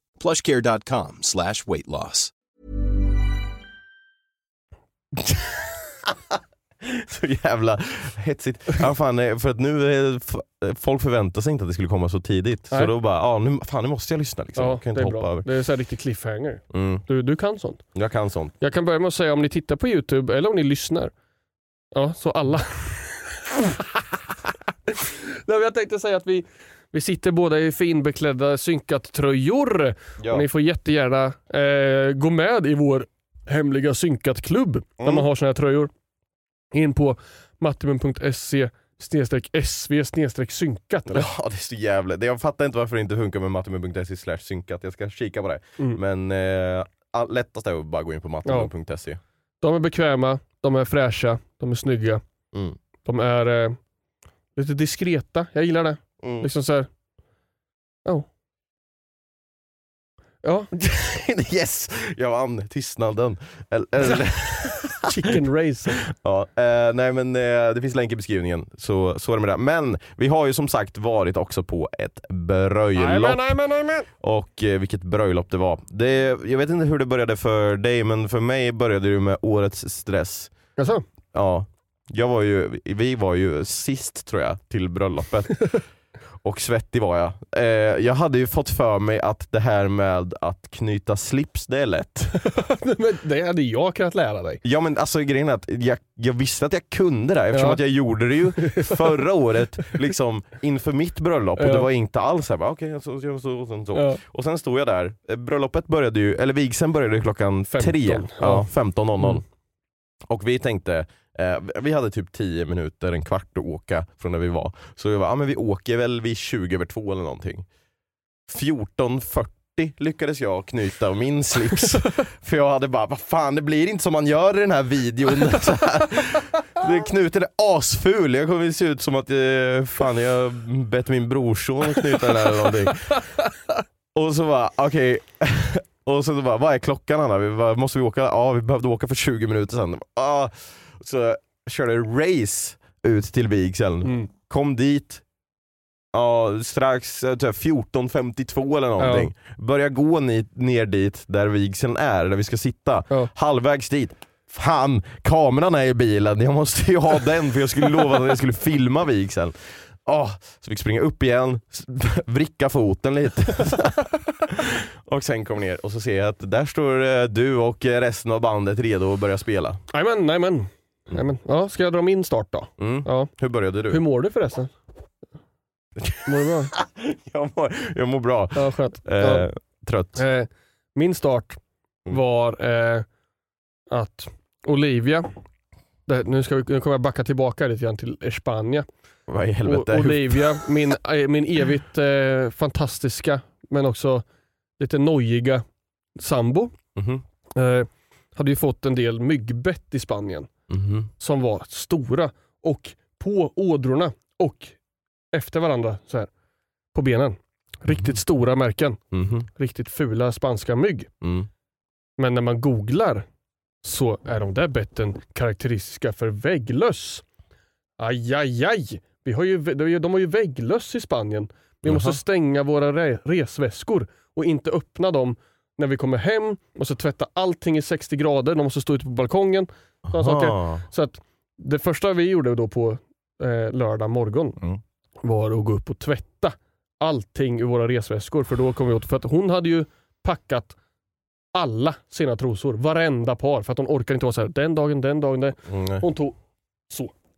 plushcare.com slash weight loss. Så jävla hetsigt. Ja, fan, eh, för att nu, eh, f- folk förväntar sig inte att det skulle komma så tidigt. Så Nej. då bara, ja, nu, fan nu måste jag lyssna liksom. Ja, jag kan det inte är hoppa bra. över. Det är så här riktig cliffhanger. Mm, Du, du kan sånt. jag kan sånt. Jag kan börja med att säga om ni tittar på YouTube eller om ni lyssnar. Ja, så alla. Nej, jag tänkte säga att vi, vi sitter båda i finbeklädda synkat-tröjor. Ja. Ni får jättegärna eh, gå med i vår hemliga synkat-klubb Mm. man har såna här tröjor. In på mattimum.se sv synkat. Eller? Ja det är så jävla, jag fattar inte varför det inte funkar med mattimer.se slash synkat, jag ska kika på det. Mm. Men eh, lättast är att bara gå in på mattimer.se. De är bekväma, de är fräscha, de är snygga. Mm. De är eh, lite diskreta. Jag gillar det. Mm. Liksom så här. Oh. Ja, yes! Jag vann tystnaden. Eller, chicken race. ja, eh, nej men eh, det finns länk i beskrivningen, så, så är det med det. Men vi har ju som sagt varit också på ett jajamän. Och eh, vilket bröllop det var. Det, jag vet inte hur det började för dig, men för mig började det med årets stress. Jaså? Ja, jag var ju, vi var ju sist tror jag till bröllopet. Och svettig var jag. Eh, jag hade ju fått för mig att det här med att knyta slips, det är lätt. Men det hade jag kunnat lära dig. Ja men alltså grejen är att jag, jag visste att jag kunde det eftersom Ja. att jag gjorde det ju förra året liksom inför mitt bröllop och Ja. det var inte alls såhär, okej så, så, så, och sen så. Ja. Och sen stod jag där, Eh, bröllopet började ju, eller vigseln började klockan 15, tre, ja. ja, 15.00. Mm. Och vi tänkte, vi hade typ 10 minuter, en kvart att åka från där vi var. Så vi var, ja men vi åker väl vid 20 över 2 eller någonting. 14.40 lyckades jag knyta min slips. För jag hade bara, vad fan det blir inte som man gör i den här videon. Så här. Det knuten är asful, jag kommer se ut som att eh, fan jag bett min brorson knyta den här eller någonting. Och så bara, okej. Och så bara, vad är klockan Anna? Vi bara, måste vi åka? Ja, vi behövde åka för 20 minuter sedan. Ah, så körde race ut till vigseln. Mm. Kom dit, ja, strax eh, typ 14.52 eller någonting. Börjar gå ni, ner dit där vigseln är, där vi ska sitta. Ja. Halvvägs dit. Fan, kameran är i bilen, jag måste ju ha den för jag skulle lova att jag skulle filma vigseln. Ah, så fick springa upp igen, vricka foten lite. och sen kom ner och så ser jag att där står eh, du och resten av bandet redo att börja spela. Jajamän, jajamän. Jajamän. Ja, ska jag dra min start då? Mm. Ja. Hur började du? Hur mår du förresten? Mår du bra? jag, mår, jag mår bra. Ja, skönt. Eh, Ja. Trött. Eh, min start Mm. var eh, att Olivia, det, nu, ska vi, nu kommer jag backa tillbaka lite grann till Spanien. Vad i helvete? Och Olivia, min, eh, min evigt eh, fantastiska men också lite nojiga sambo, Mhm, eh, hade ju fått en del myggbett i Spanien mhm. som var stora och på ådrorna och efter varandra så här på benen. Riktigt stora märken. Mhm, Riktigt fula spanska mygg. mm. Men när man googlar så är de där betten karaktäristiska för vägglöss. Aj, aj, aj. Vi har ju, de har ju vägglöss i Spanien. Vi Jaha. måste stänga våra re, resväskor och inte öppna dem när vi kommer hem. Måste tvätta allting i 60 grader. De måste stå ute på balkongen. Sådana saker. Så att det första vi gjorde då på eh, lördag morgon Mm. var att gå upp och tvätta allting ur våra resväskor. För då kom vi åt, för att hon hade ju packat alla sina trosor, varenda par. För att hon orkar inte vara så här, den dagen, den dagen. Den. Mm. Hon tog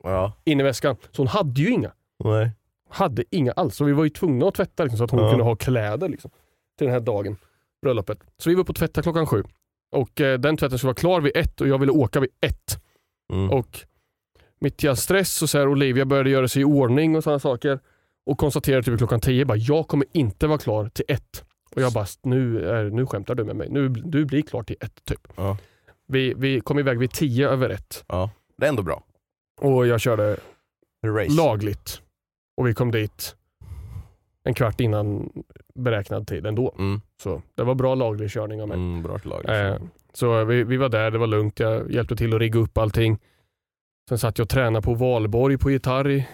Ja, in i väskan. Så hon hade ju inga. nej. Hade inga alls. Så vi var ju tvungna att tvätta liksom, så att hon Ja. kunde ha kläder liksom, till den här dagen, bröllopet. Så vi var uppe och tvätta klockan sju. Och eh, den tvätten skulle vara klar vid ett och jag ville åka vid ett. Mm. Och mitt i all stress och så här, Olivia började göra sig i ordning och sådana saker. Och konstaterade typ klockan tio, bara, jag kommer inte vara klar till ett. Och jag bara, nu, är, nu skämtar du med mig. Nu, du blir klar till ett typ. Ja. Vi, vi kom iväg vid tio över ett. Ja, det är ändå bra. Och jag körde Race. lagligt. Och vi kom dit en kvart innan beräknad tid ändå. Mm. Så det var bra laglig körning av mig. Mm, bra till lag. Eh, så vi, vi var där, det var lugnt. Jag hjälpte till att rigga upp allting. Sen satt jag och tränade på valborg på gitarr i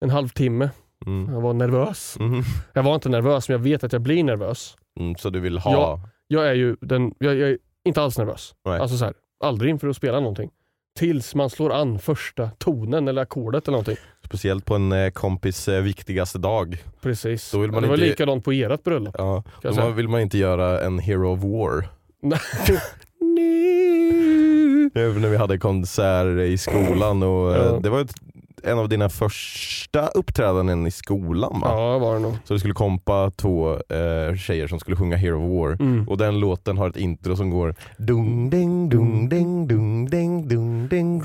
en halvtimme. Mm. Jag var nervös. Mhm. Jag var inte nervös, men jag vet att jag blir nervös. Mm, så du vill ha... Ja. Jag är ju den, jag, jag är inte alls nervös. Nej. Alltså så här, aldrig inför att spela någonting. Tills man slår an första tonen eller ackordet eller någonting. Speciellt på en eh, kompis eh, viktigaste dag. Precis. Då vill man det var inte- likadant på ert bröllop. Ja, då säga. vill man inte göra en Hero of War. Eh, När vi hade konsert i skolan och eh, Ja. det var ett, en av dina första uppträdanden i skolan va? Ja, var det nog. Så du skulle kompa två eh, tjejer som skulle sjunga Hero of War. Mm. Och den låten har ett intro som går dung ding dung ding dung ding dung ding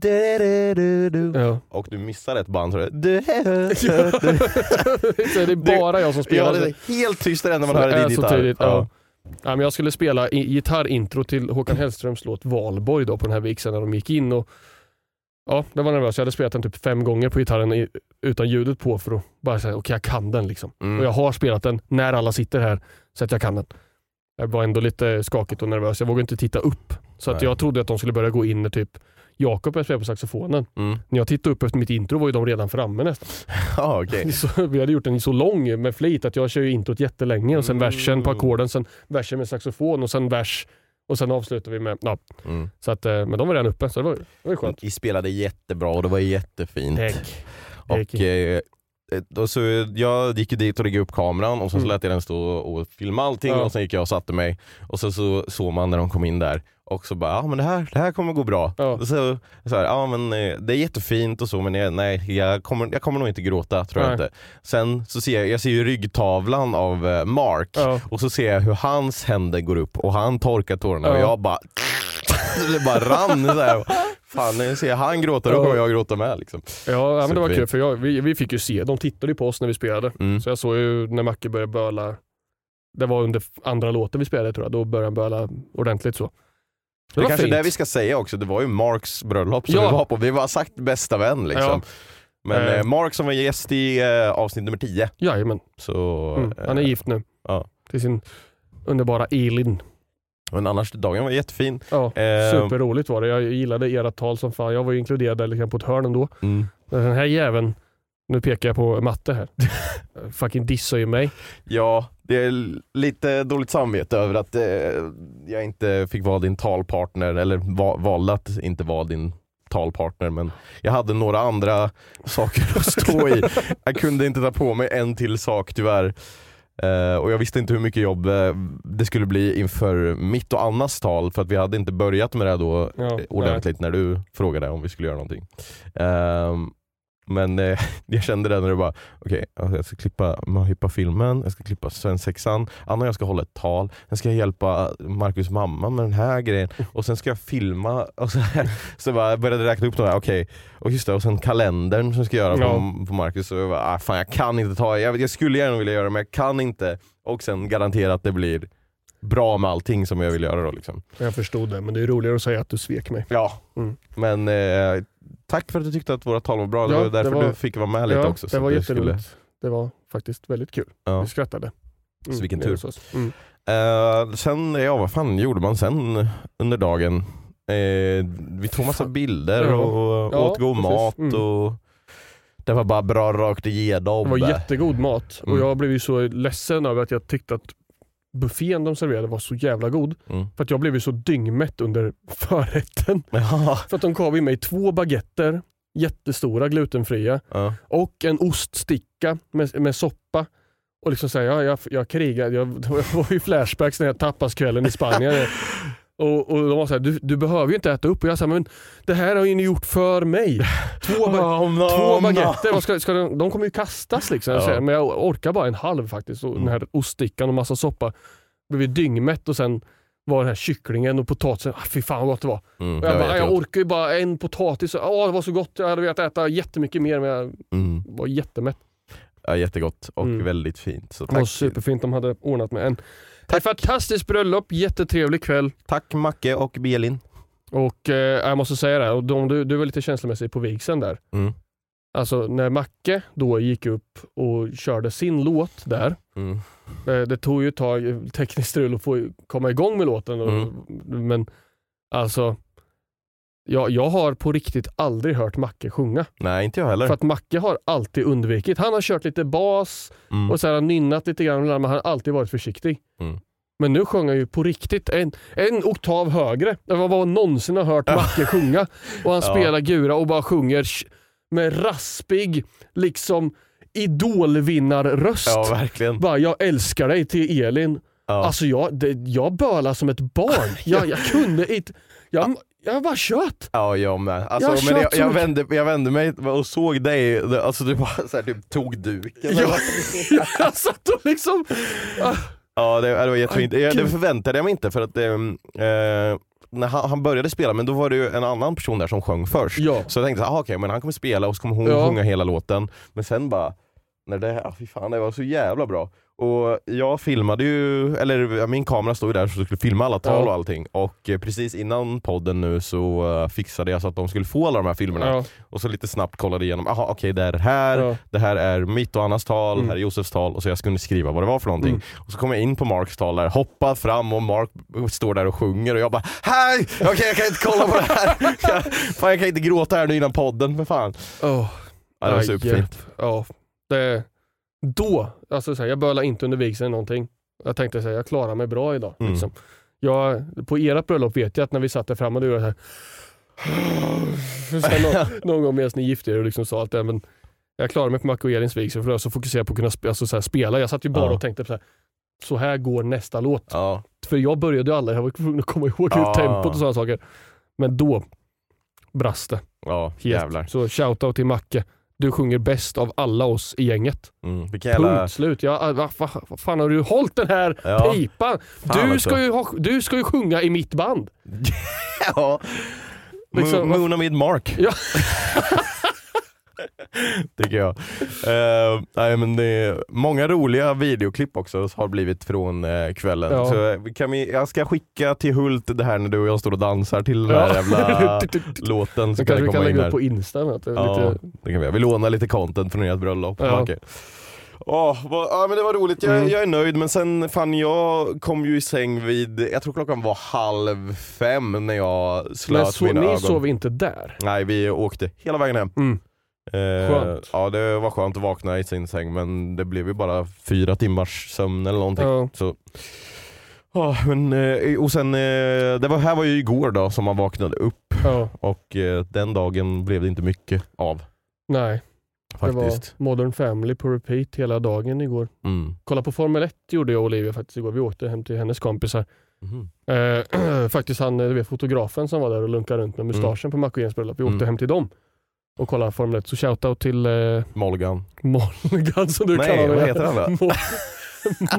ding Du-du-du-du. Ja. Och du missar ett band det så det är bara jag som spelar. Ja, det är helt tyst enda man Så hör det i är din så gitarr. tydligt, ja. Ja, men jag skulle spela i- gitarrintro till Håkan Hellströms låt Valborg då på den här vigseln när de gick in. Och, ja, det var nervös. Jag hade spelat den typ fem gånger på gitarren i, utan ljudet på för att bara säga okej jag kan den. Liksom. Mm. Och jag har spelat den när alla sitter här så att jag kan den. Jag var ändå lite skakigt och nervös. Jag vågade inte titta upp. Så att Nej. jag trodde att de skulle börja gå in när typ Jakob började spela på saxofonen. Mm. När jag tittade upp efter mitt intro var ju de redan framme nästan. Ja, okej. Så vi hade gjort den så lång med flit att jag kör ju introt jättelänge och sen Mm. versen på ackorden, sen versen med saxofon och sen vers och sen avslutar vi med, ja. Mm. Så att, eh, men de var redan uppe så det var, det var skönt. Ni spelade jättebra och det var jättefint. Tack. Och, eh, då så jag gick dit och riggade upp kameran och sen så Mm. lät jag den stå och filma allting Ja. och sen gick jag och satte mig och sen så såg man när de kom in där och så bara, ja men det här, det här kommer gå bra. Ja. Och Så, så här, ja men eh, det är jättefint och så men jag, nej jag kommer, jag kommer nog inte gråta tror jag Nej. inte. Sen så ser jag, jag ser ju ryggtavlan av eh, Mark Ja. och så ser jag hur hans händer går upp och han torkar tårarna och Ja. jag bara det bara rann så här. Fan, när jag ser han gråta då kommer jag gråta med liksom. Ja, men det var kul för jag, vi, vi fick ju se, de tittade ju på oss när vi spelade. Mm. Så jag såg ju när Macke började böla, det var under andra låten vi spelade tror jag, då började han böla ordentligt så. Det, var kanske är fint. det vi ska säga också, det var ju Marks bröllop som Ja. vi var på. Vi var sagt bästa vän liksom. Ja. Men Eh. eh, Mark som var gäst i eh, avsnitt nummer 10. Jajamän, Så, mm. han är eh, gift nu. ja. Till sin underbara Elin. Men annars, dagen var jättefin. Ja, Eh. superroligt var det. Jag gillade era tal som fan. Jag var ju inkluderad där liksom på ett hörn ändå. Mm. Den här jäveln, nu pekar jag på matte här, fucking dissar ju mig. Ja, det är lite dåligt samvete över att eh, jag inte fick vara din talpartner, eller va, valde att inte vara din talpartner men jag hade några andra saker att stå i. Jag kunde inte ta på mig en till sak tyvärr. Eh, och jag visste inte hur mycket jobb eh, det skulle bli inför mitt och Annas tal för att vi hade inte börjat med det då Ja, eh, ordentligt när du frågade om vi skulle göra någonting. Men eh, jag kände det när du bara, okej alltså jag ska klippa Möhippa-filmen, jag ska klippa svensexan, Anna och jag ska hålla ett tal, sen ska jag hjälpa Marcus mamma med den här grejen och sen ska jag filma. Och så, här. så bara, jag började räkna upp de här, okej, och just det, och sen kalendern som jag ska göra på, på Marcus. Och jag bara, ah, fan jag kan inte ta jag, jag skulle gärna vilja göra det men jag kan inte. Och sen garantera att det blir bra med allting som jag vill göra då. Liksom. Jag förstod det, men det är roligare att säga att du svek mig. Ja, Mm. men eh, tack för att du tyckte att våra tal var bra. Det Ja, var därför det var- du fick vara med lite ja, också. så det var jätteroligt. Det var faktiskt väldigt kul. ja. Vi skrattade. Så vilken tur. Mm. Eh, sen, ja vad fan gjorde man sen under dagen? Eh, vi tog massa bilder och Ja, åt god precis. mat Mm. och det var bara bra rakt igenom. Det var jättegod mat och Mm. jag blev ju så ledsen över att jag tyckte att buffén de serverade var så jävla god. Mm. För att jag blev ju så dyngmätt under förrätten. Ja, För att de gav mig två baguetter, jättestora glutenfria, ja. och en oststicka med, med soppa. Och liksom säga, ja, jag, jag krigade, jag, det var ju flashbacks den här tapaskvällen i Spanien. Och, och de var såhär, du, du behöver ju inte äta upp. Och jag sa, men det här har ju ni gjort för mig. Två, ba- Om, om, två baguetter, ska, ska de, de kommer ju kastas liksom. Jag Ja. Men jag orkar bara en halv faktiskt. Och Mm. Den här oststickan och massa soppa. Blev ju dyngmätt och sen var den här kycklingen och potatisen, ah, fy fan vad gott det var. Mm, jag, bara, jag jättegott. orkar ju bara en potatis. Åh, det var så gott. Jag hade velat äta jättemycket mer men jag Mm. var jättemätt. Ja, jättegott och Mm. väldigt fint. Så Det var tack, superfint. De hade ordnat med en ett fantastiskt bröllop, jättetrevlig kväll. tack Macke och Bielin. Och eh, jag måste säga det, här, och de, du, du var lite känslomässig på vigseln där. Mm. Alltså när Macke då gick upp och körde sin låt där. Mm. Eh, det tog ju ett tag, eh, tekniskt strul, att få komma igång med låten. Och, Mm. Men alltså, jag, jag har på riktigt aldrig hört Macke sjunga. Nej, inte jag heller. För att Macke har alltid undvikit. Han har kört lite bas Mm. och så har han nynnat lite grann, men han har alltid varit försiktig. Mm. Men nu sjöng han ju på riktigt en, en oktav högre än vad man någonsin har hört Macke sjunga. Och han spelar gura och bara sjunger med raspig, liksom idolvinnarröst. Ja, verkligen. Bara, jag älskar dig till Elin. Ja. Alltså jag, det, jag bölade som ett barn. Jag, jag kunde inte... Jag, jag bara tjöt. Ja, jag med. Alltså, Jag men jag, jag, vände, jag vände mig och såg dig, alltså du bara så här, typ, tog duken. Ja, jag satt och liksom... ah, Ja det, det var jättefint. Jag, det förväntade jag mig inte för att ehm, eh, när han, han började spela, men då var det ju en annan person där som sjöng först. Ja. Så jag tänkte ah, okej men han kommer spela och så kommer hon Ja. sjunga hela låten. Men sen bara, när det, ah, fy fan det var så jävla bra. Och jag filmade ju, eller min kamera stod ju där så jag skulle filma alla tal Ja. och allting. Och eh, precis innan podden nu så eh, fixade jag så att de skulle få alla de här filmerna. Ja, Och så lite snabbt kollade igenom, aha okej det är det här, ja. det här är mitt och Annas tal, Mm. här är Josefs tal och så jag skulle skriva vad det var för någonting. Mm. Och så kom jag in på Marks tal där, hoppar fram och Mark står där och sjunger och jag bara Hej! Okej jag kan inte kolla på det här. Jag, fan, jag kan inte gråta här nu innan podden för fan. Oh. Ja, det var superfint. Ja, det, då, alltså så här, jag bölade inte under vigseln någonting. Jag tänkte säga jag klarar mig bra idag. Mm. Liksom. Jag, på ert bröllop vet jag att när vi satt där framme, då gjorde jag så här, så här, någon, någon gång medan ni gifte er och liksom sa allt det. Men jag klarade mig på Macke och Elins vigsel för jag var så fokuserad på att kunna spe, alltså så här, spela. Jag satt ju bara Ja. och tänkte så här, så här går nästa låt. Ja. För jag började ju aldrig, jag var tvungen att komma ihåg Ja. tempot och sådana saker. Men då brast det. Ja, Helt. jävlar. Så shoutout till Macke. Du sjunger bäst av alla oss i gänget. Mm. Vilken jävla... Punkt slut. Ja, vad va, va fan har du hållit den här Ja. pipan? Du ska, ju ha, du ska ju sjunga i mitt band. ja. Liksom, Mo- Moon with Mark. Ja. Tycker jag. Eh, nej, men det många roliga videoklipp också har blivit från eh, kvällen. Ja. Så, eh, kan vi, jag ska skicka till Hult det här när du och jag står och dansar till den här Ja. jävla låten. Så kan kanske vi kan lägga upp på Insta. med Ja, lite, det kan vi. Vi lånar lite content från ert bröllop. Ja. Macke. Åh, vad, ja, men det var roligt, jag, Mm. jag är nöjd men sen fan jag kom ju i säng vid, jag tror klockan var halv fem när jag men slöt så, mina ni ögon. sov inte där? Nej vi åkte hela vägen hem. Mm. Eh. Ja det var skönt att vakna i sin säng men det blev ju bara fyra timmars sömn eller någonting. Ja. Så. Ja, men, eh, och sen, eh, det var, här var ju igår då som man vaknade upp Ja. och eh, den dagen blev det inte mycket av Nej, det faktiskt. var Modern Family på repeat hela dagen igår. Mm. Kolla på Formel 1 gjorde jag och Olivia faktiskt igår. Vi åkte hem till hennes kompisar. Mhm. Eh, faktiskt han, du vet, fotografen som var där och lunkade runt med mustaschen på Macke och Jens bröllop. Vi åkte Mm. hem till dem. Och kolla Formel 1. Så shoutout till eh, Molgan. Molgan som du Nej, kallar mig. vad heter han då? Mol-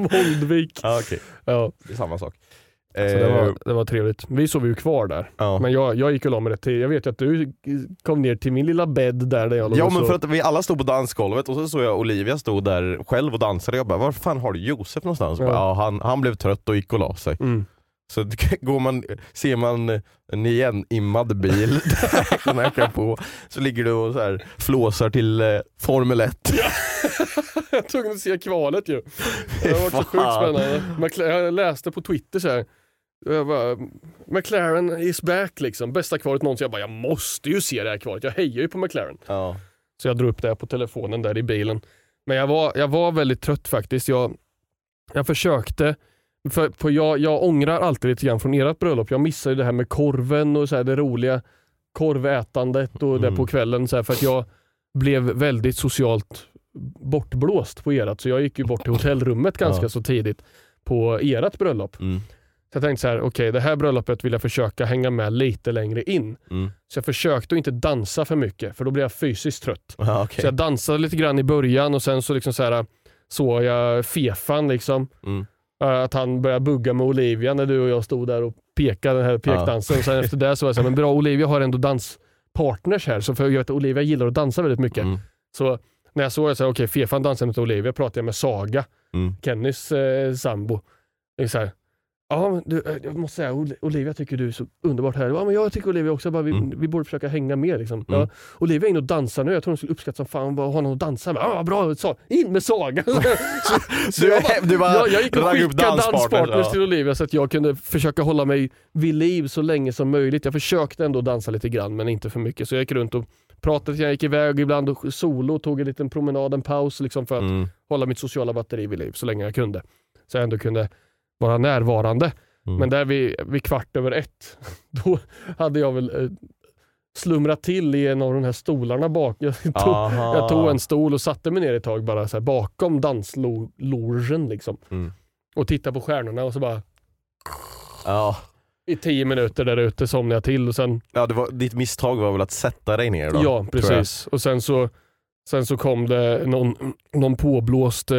Moldvik. Ja, okej. Ja, Det är samma sak. så det, Eh, var, det var trevligt. Vi sov ju kvar där. ja. Men jag, jag gick och la mig rätt till. Jag vet ju att du kom ner till min lilla bädd där, där jag låg Ja men för att vi alla stod på dansgolvet och så såg jag Olivia stod där själv och dansade. Jag bara, var fan har du Josef någonstans? Ja. Ja. ja, han, han blev trött och gick och la sig. Mm. Så går man, ser man en igenimmad bil där på, så ligger du och så här flåsar till eh, Formel 1. Jag var tvungen att se kvalet ju. Det har varit så sjukt spännande. McLaren, jag läste på Twitter så här. Jag bara, McLaren is back liksom. Bästa kvalet någonsin. Jag bara, jag måste ju se det här kvalet. Jag hejar ju på McLaren. Ja. Så jag drog upp det på telefonen där i bilen. Men jag var, jag var väldigt trött faktiskt. Jag, jag försökte, för på jag, jag ångrar alltid lite grann från ert bröllop. Jag missade ju det här med korven och så här, det roliga korvätandet och det Mm. på kvällen. Så här, för att jag blev väldigt socialt bortblåst på erat. Så jag gick ju bort till hotellrummet ganska Ja. så tidigt på ert bröllop. Mm. Så jag tänkte så här, okej det här bröllopet vill jag försöka hänga med lite längre in. Mm. Så jag försökte att inte dansa för mycket för då blev jag fysiskt trött. Ja, okej. Så jag dansade lite grann i början och sen så liksom så här, såg jag Fefan liksom. Mm. Eh, Att han började bugga med Olivia när du och jag stod där och pekade den här pekdansen. Och sen efter det så var jag så här, men bra Olivia har ändå danspartners här. Så för jag vet att Olivia gillar att dansa väldigt mycket. Mm. Så när jag såg det så okej Fefan dansar med Olivia, pratade jag med Saga, Mm. Kennys eh, sambo. Det är så här, Ja, du, eh, jag måste säga, Ol- Olivia tycker du är så underbart här. Ja, men jag tycker Olivia också. Bara, vi, Mm. vi borde försöka hänga med. Liksom. Mm. Ja, Olivia är inne och dansar nu. Jag tror hon skulle uppskatta som fan att ha någon att dansa med. Ja, bra, så, in med Saga! så, så Du- jag, bara, du bara jag, jag gick och skickade danspartners, till Olivia så att jag kunde försöka hålla mig vid liv så länge som möjligt. Jag försökte ändå dansa lite grann men inte för mycket. Så jag gick runt och pratade. Jag gick iväg ibland och solo, tog en liten promenad, en paus liksom för att Mm. hålla mitt sociala batteri vid liv så länge jag kunde. Så jag ändå kunde vara närvarande. Mm. Men där vid, vid kvart över ett, då hade jag väl eh, slumrat till i en av de här stolarna bak. Jag tog, jag tog en stol och satte mig ner ett tag bara så här, bakom danslogen liksom. Mm. Och tittade på stjärnorna och så bara Ja. i tio minuter där ute somnade jag till och sen, Ja, det var, ditt misstag var väl att sätta dig ner då? ja precis. Och sen så Sen så kom det någon, någon påblåst eh,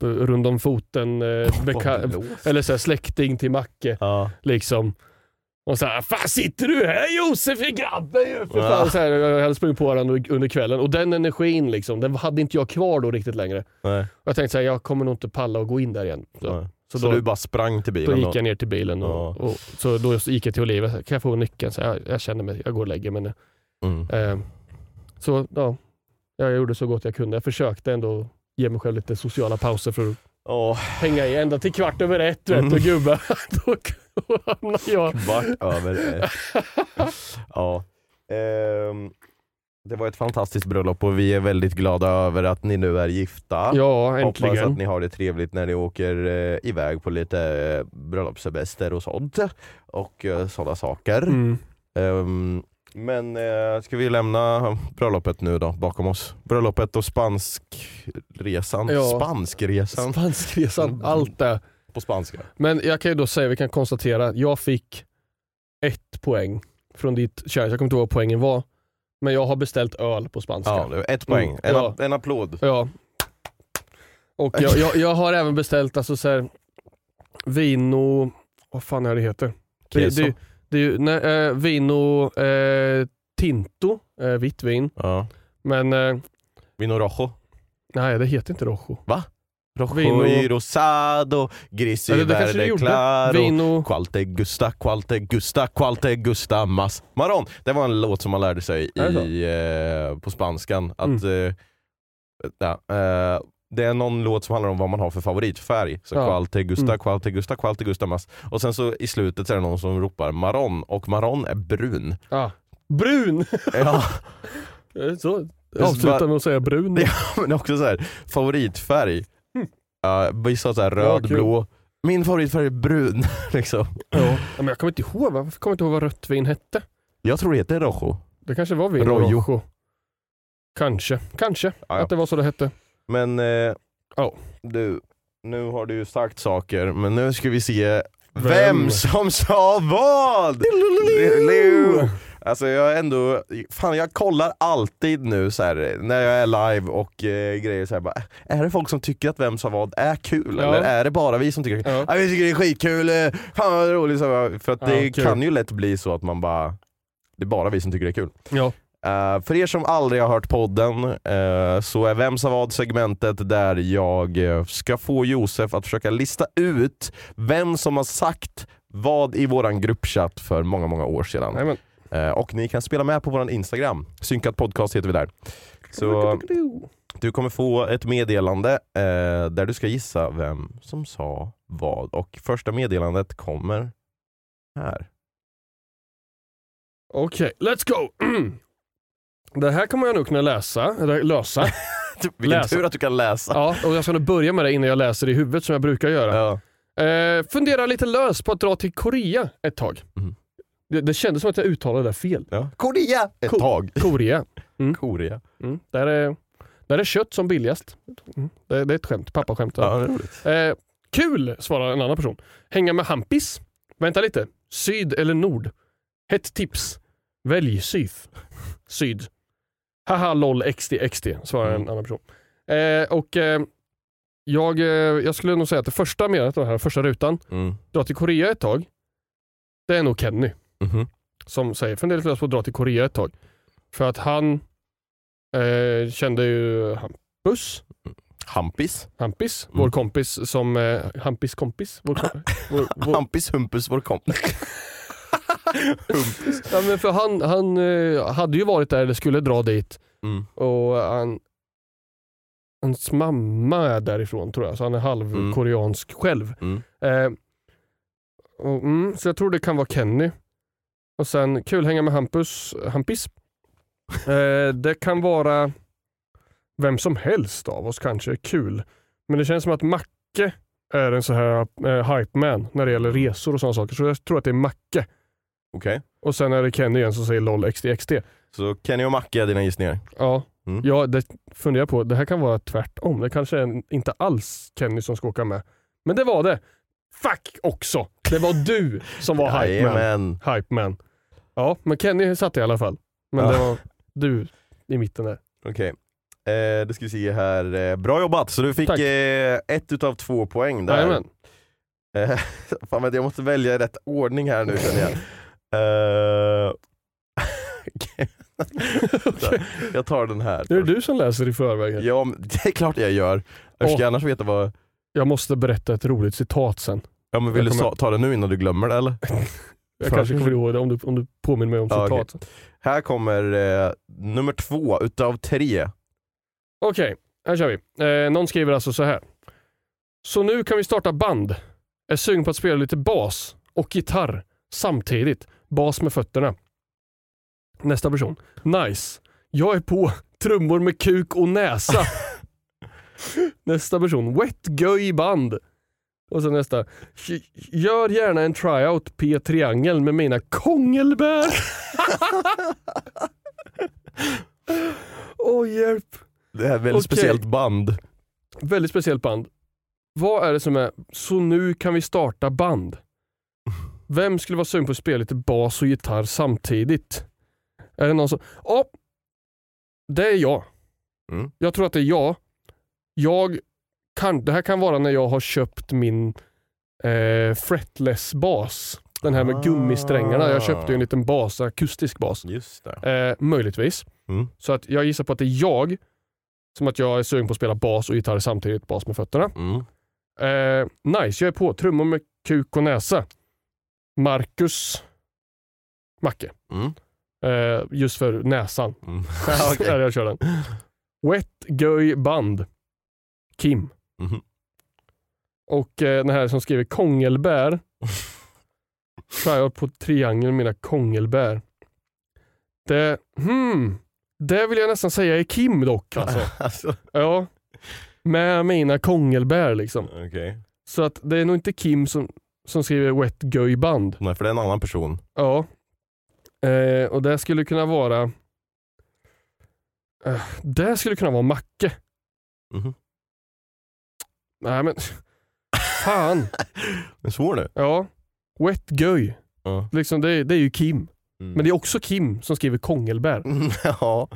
runt om foten, eh, beka- eller så här, släkting till Macke. Ja. liksom. Och så här, fan sitter du här Josef grabben ju! För Ja. fan, så här, jag hade sprungit på den under, kvällen och den energin liksom, den hade inte jag kvar då riktigt längre. Nej. Och jag tänkte så här, jag kommer nog inte palla att gå in där igen. Så, så Så, då, du bara sprang till då bilen? gick jag ner till bilen och, Ja. och, så då gick jag till Olivia, kan jag få nyckeln? Så jag, jag känner mig, jag går och lägger mig nu. Mm. Eh, så ja, jag gjorde så gott jag kunde. Jag försökte ändå ge mig själv lite sociala pauser för att Åh, hänga i ända till kvart över ett vet Mm. du gubbar. då då hamnade jag kvart över ett. Ja. Ehm, det var ett fantastiskt bröllop och vi är väldigt glada över att ni nu är gifta. Ja, Hoppas äntligen. att ni har det trevligt när ni åker eh, iväg på lite eh, bröllopssemester och sånt. Och eh, sådana saker. Mm. Ehm, men eh, ska vi lämna bröllopet nu då bakom oss? Bröllopet och spanskresan. Ja. Spanskresan Spanskresan, allt det. på spanska. Men jag kan ju då säga, vi kan konstatera, jag fick ett poäng från ditt kärlek. Jag kommer inte ihåg vad poängen var. Men jag har beställt öl på spanska. Ja, ett poäng. Mm, En, ja. en applåd. Ja. Och jag, jag, jag har även beställt alltså så här, vino, vad fan är det heter? Det, det, det är ju, nej, eh, vino eh, tinto, eh, vitt vin. Ja. Men Vino rojo. nej det heter inte rojo. Rojo Vino- y rosado, gris y verde claro. Vino, Qualte gusta, qualte gusta, qualte gusta mas maron. Det var en låt som man lärde sig i, eh, på spanskan. Att, eh, ja, eh, det är någon låt som handlar om vad man har för favoritfärg. Så Ja. qualte gusta, Mm. qualte gusta, qualte gusta mas. Och sen så i slutet så är det någon som ropar maron och maron är brun. ah, brun. Ja, Så bara- avsluta med att säga brun. Ja, men också så här, favoritfärg. Ja, vissa har så här Mm. Ja, röd, kul. blå. Min favoritfärg är brun. liksom. Ja. Men jag kommer inte ihåg, varför kommer jag inte ihåg vad rött vin hette? Jag tror det heter rojo. Det kanske var vin Rojo. rojo. Kanske, kanske Ja, ja. att det var så det hette. Men eh, Ja. du, nu har du ju sagt saker, men nu ska vi se vem, Vem? som sa vad! Alltså jag är ändå, fan jag kollar alltid nu så här, när jag är live och eh, grejer så här, bara, är det folk som tycker att Vem sa vad är kul? Ja. Eller är det bara vi som tycker Ja. ja. vi tycker det är skitkul, eh, fan vad roligt. Så, för att Ja, det kul. kan ju lätt bli så att man bara, det är bara vi som tycker det är kul. Ja. Eh, för er som aldrig har hört podden eh, så är Vem sa vad segmentet där jag eh, ska få Josef att försöka lista ut vem som har sagt vad i våran gruppchatt för många, många år sedan. Eh, och ni kan spela med på vår Instagram, synkat podcast heter vi där. Så du kommer få ett meddelande där du ska gissa vem som sa vad och första meddelandet kommer här. Okej, let's go! Det här kommer jag nog kunna läsa, eller lösa. Vilken Läsa. tur att du kan läsa. Ja, och jag ska nog börja med det innan jag läser i huvudet som jag brukar göra. Ja. Eh, fundera lite lös på att dra till Korea ett tag. Mhm. Det, det kändes som att jag uttalade det fel. Ja. Korea! Ett Ko- tag. Korea. Korea. Mm. Där, är, där är kött som billigast. Mm. Det, det är ett skämt, pappaskämt. Ja, roligt. Eh, kul, svarar en annan person. Hänga med hampis? Vänta lite. Syd eller nord? Hett tips. Välj syf. Syd. Haha lol XD XD, svarar en Mm. annan person. Eh, och eh, jag, eh, jag skulle nog säga att det första meddelandet, den här första rutan, Mm. dra till Korea ett tag. Det är nog Kenny Mhm. som säger fundera lite lös på att dra till Korea ett tag. För att han eh, kände ju Hampus, Hampis. Hampis, Mm. vår kompis som, eh, Hampis kompis, vår, kom- vår, vår, Hampis Humpus vår kompis. Ja, men för han, han eh, hade ju varit där eller skulle dra dit Mm. och han, hans mamma är därifrån tror jag, så han är halvkoreansk själv. Mm. Eh, och, mm, så jag tror det kan vara Kenny. Och sen kul hänga med Hampus, Hampis. Eh, det kan vara vem som helst av oss kanske, kul. Men det känns som att Macke är en så här eh, hype man när det gäller resor och sådana saker. Så jag tror att det är Macke. Okej. Och sen är det Kenny igen som säger LOL XDXD. Så Kenny och Macke är dina gissningar? Ja, Mm. ja det funderar jag på. Det här kan vara tvärtom. Det kanske är inte alls Kenny som ska åka med. Men det var det. Fuck också! Det var du som var hype man. Jajamän. Hype man. Ja, men Kenny satt i alla fall. Men Ja. det var du i mitten där. Okej. Eh, det ska vi se här. Eh, bra jobbat! Så du fick eh, ett utav två poäng där. Jajamän. Eh, fan, jag måste välja rätt ordning här nu känner jag. Eh, okej. jag tar den här. Det är du som läser i förväg. Ja, det är klart jag gör. Jag ska Åh. annars veta vad... Jag måste berätta ett roligt citat sen. Ja, men vill Jag du kommer- ta det nu innan du glömmer det eller? Jag kanske kommer ihåg det om du, om du påminner mig om Ja, citat. Här kommer eh, nummer två utav tre. Okej, här kör vi. Eh, någon skriver alltså så här. Så nu kan vi starta band. Är sugen på att spela lite bas och gitarr samtidigt. Bas med fötterna. Nästa person. Nice. Jag är på trummor med kuk och näsa. nästa person. Wet göj band. Och så nästa. "G- Gör gärna en tryout P-triangel med mina kongelbär. Åh hjälp. Det är väldigt Okej. speciellt band. Väldigt speciellt band. Vad är det som är, så nu kan vi starta band? Vem skulle vara sugen på att spela lite bas och gitarr samtidigt? Är det någon som, ja, det är jag. Mm. Jag tror att det är jag. Jag kan, det här kan vara när jag har köpt min eh, fretless bas. Den här med Ah. gummisträngarna. Jag köpte ju en liten bas, akustisk bas. Just det. Eh, möjligtvis. Mm. Så att jag gissar på att det är jag, som att jag är sugen på att spela bas och gitarr samtidigt, bas med fötterna. Mm. Eh, nice, jag är på. Trummor med kuk och näsa. Marcus Macke. Mm. Eh, just för näsan. Mm. Där jag kör den. Wet Göj Band. Kim. Mhm. Och eh, den här som skriver kongelbär. Tryout på triangel mina kongelbär. Det, hmm, det vill jag nästan säga är Kim dock. Alltså. alltså, Ja. Med mina kongelbär liksom. okej. Så att det är nog inte Kim som, som skriver Wet Göj Band. Nej, för det är en annan person. Ja. Eh, och det skulle kunna vara eh, Det skulle kunna vara Macke. Mhm. Nej men Fan. Den svår nu. Ja. Wet Göj. Ja. Liksom det, är- det är ju Kim. Mm. Men det är också Kim som skriver kongelbär. ja.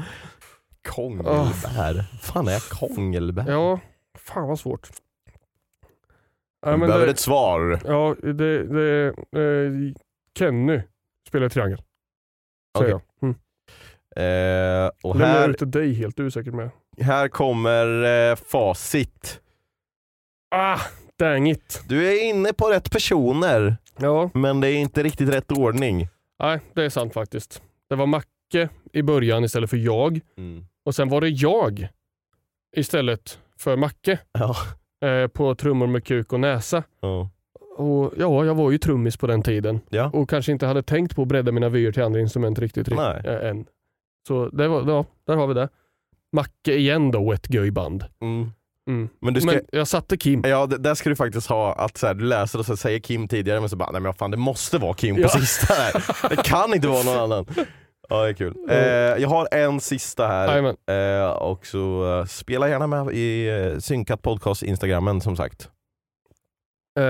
Kongelbär. fan är kongelbär? Ja, fan vad svårt. Ja, men behöver det, ett svar. ja, det, det eh, Kenny spelar triangel. Säger Okej. jag. Mm. Eh, och Lämnar här, till dig helt, du är säkert med. här kommer eh, facit. Ah, dang it. Du är inne på rätt personer, Ja, men det är inte riktigt rätt ordning. nej det är sant faktiskt. Det var Macke i början istället för jag. Och sen var det jag istället för Macke. Ja. Eh, på trummor med kuk och näsa. Ja. Och ja, jag var ju trummis på den tiden. Ja. Och kanske inte hade tänkt på att bredda mina vyer till andra instrument riktigt, riktigt eh, än. Så det var, ja, där har vi det. Macke igen då, ett göj band. Mm. Mm. Men du ska, Men jag satte Kim. ja, det, där ska du faktiskt ha att så här, du läser och så säger Kim tidigare men så bara, nej men fan det måste vara Kim på Ja. sista här. Det kan inte vara någon annan. Ja det är kul. Eh, jag har en sista här. Eh, och så eh, spela gärna med i eh, Synkat Podcast Instagrammen som sagt. Eh,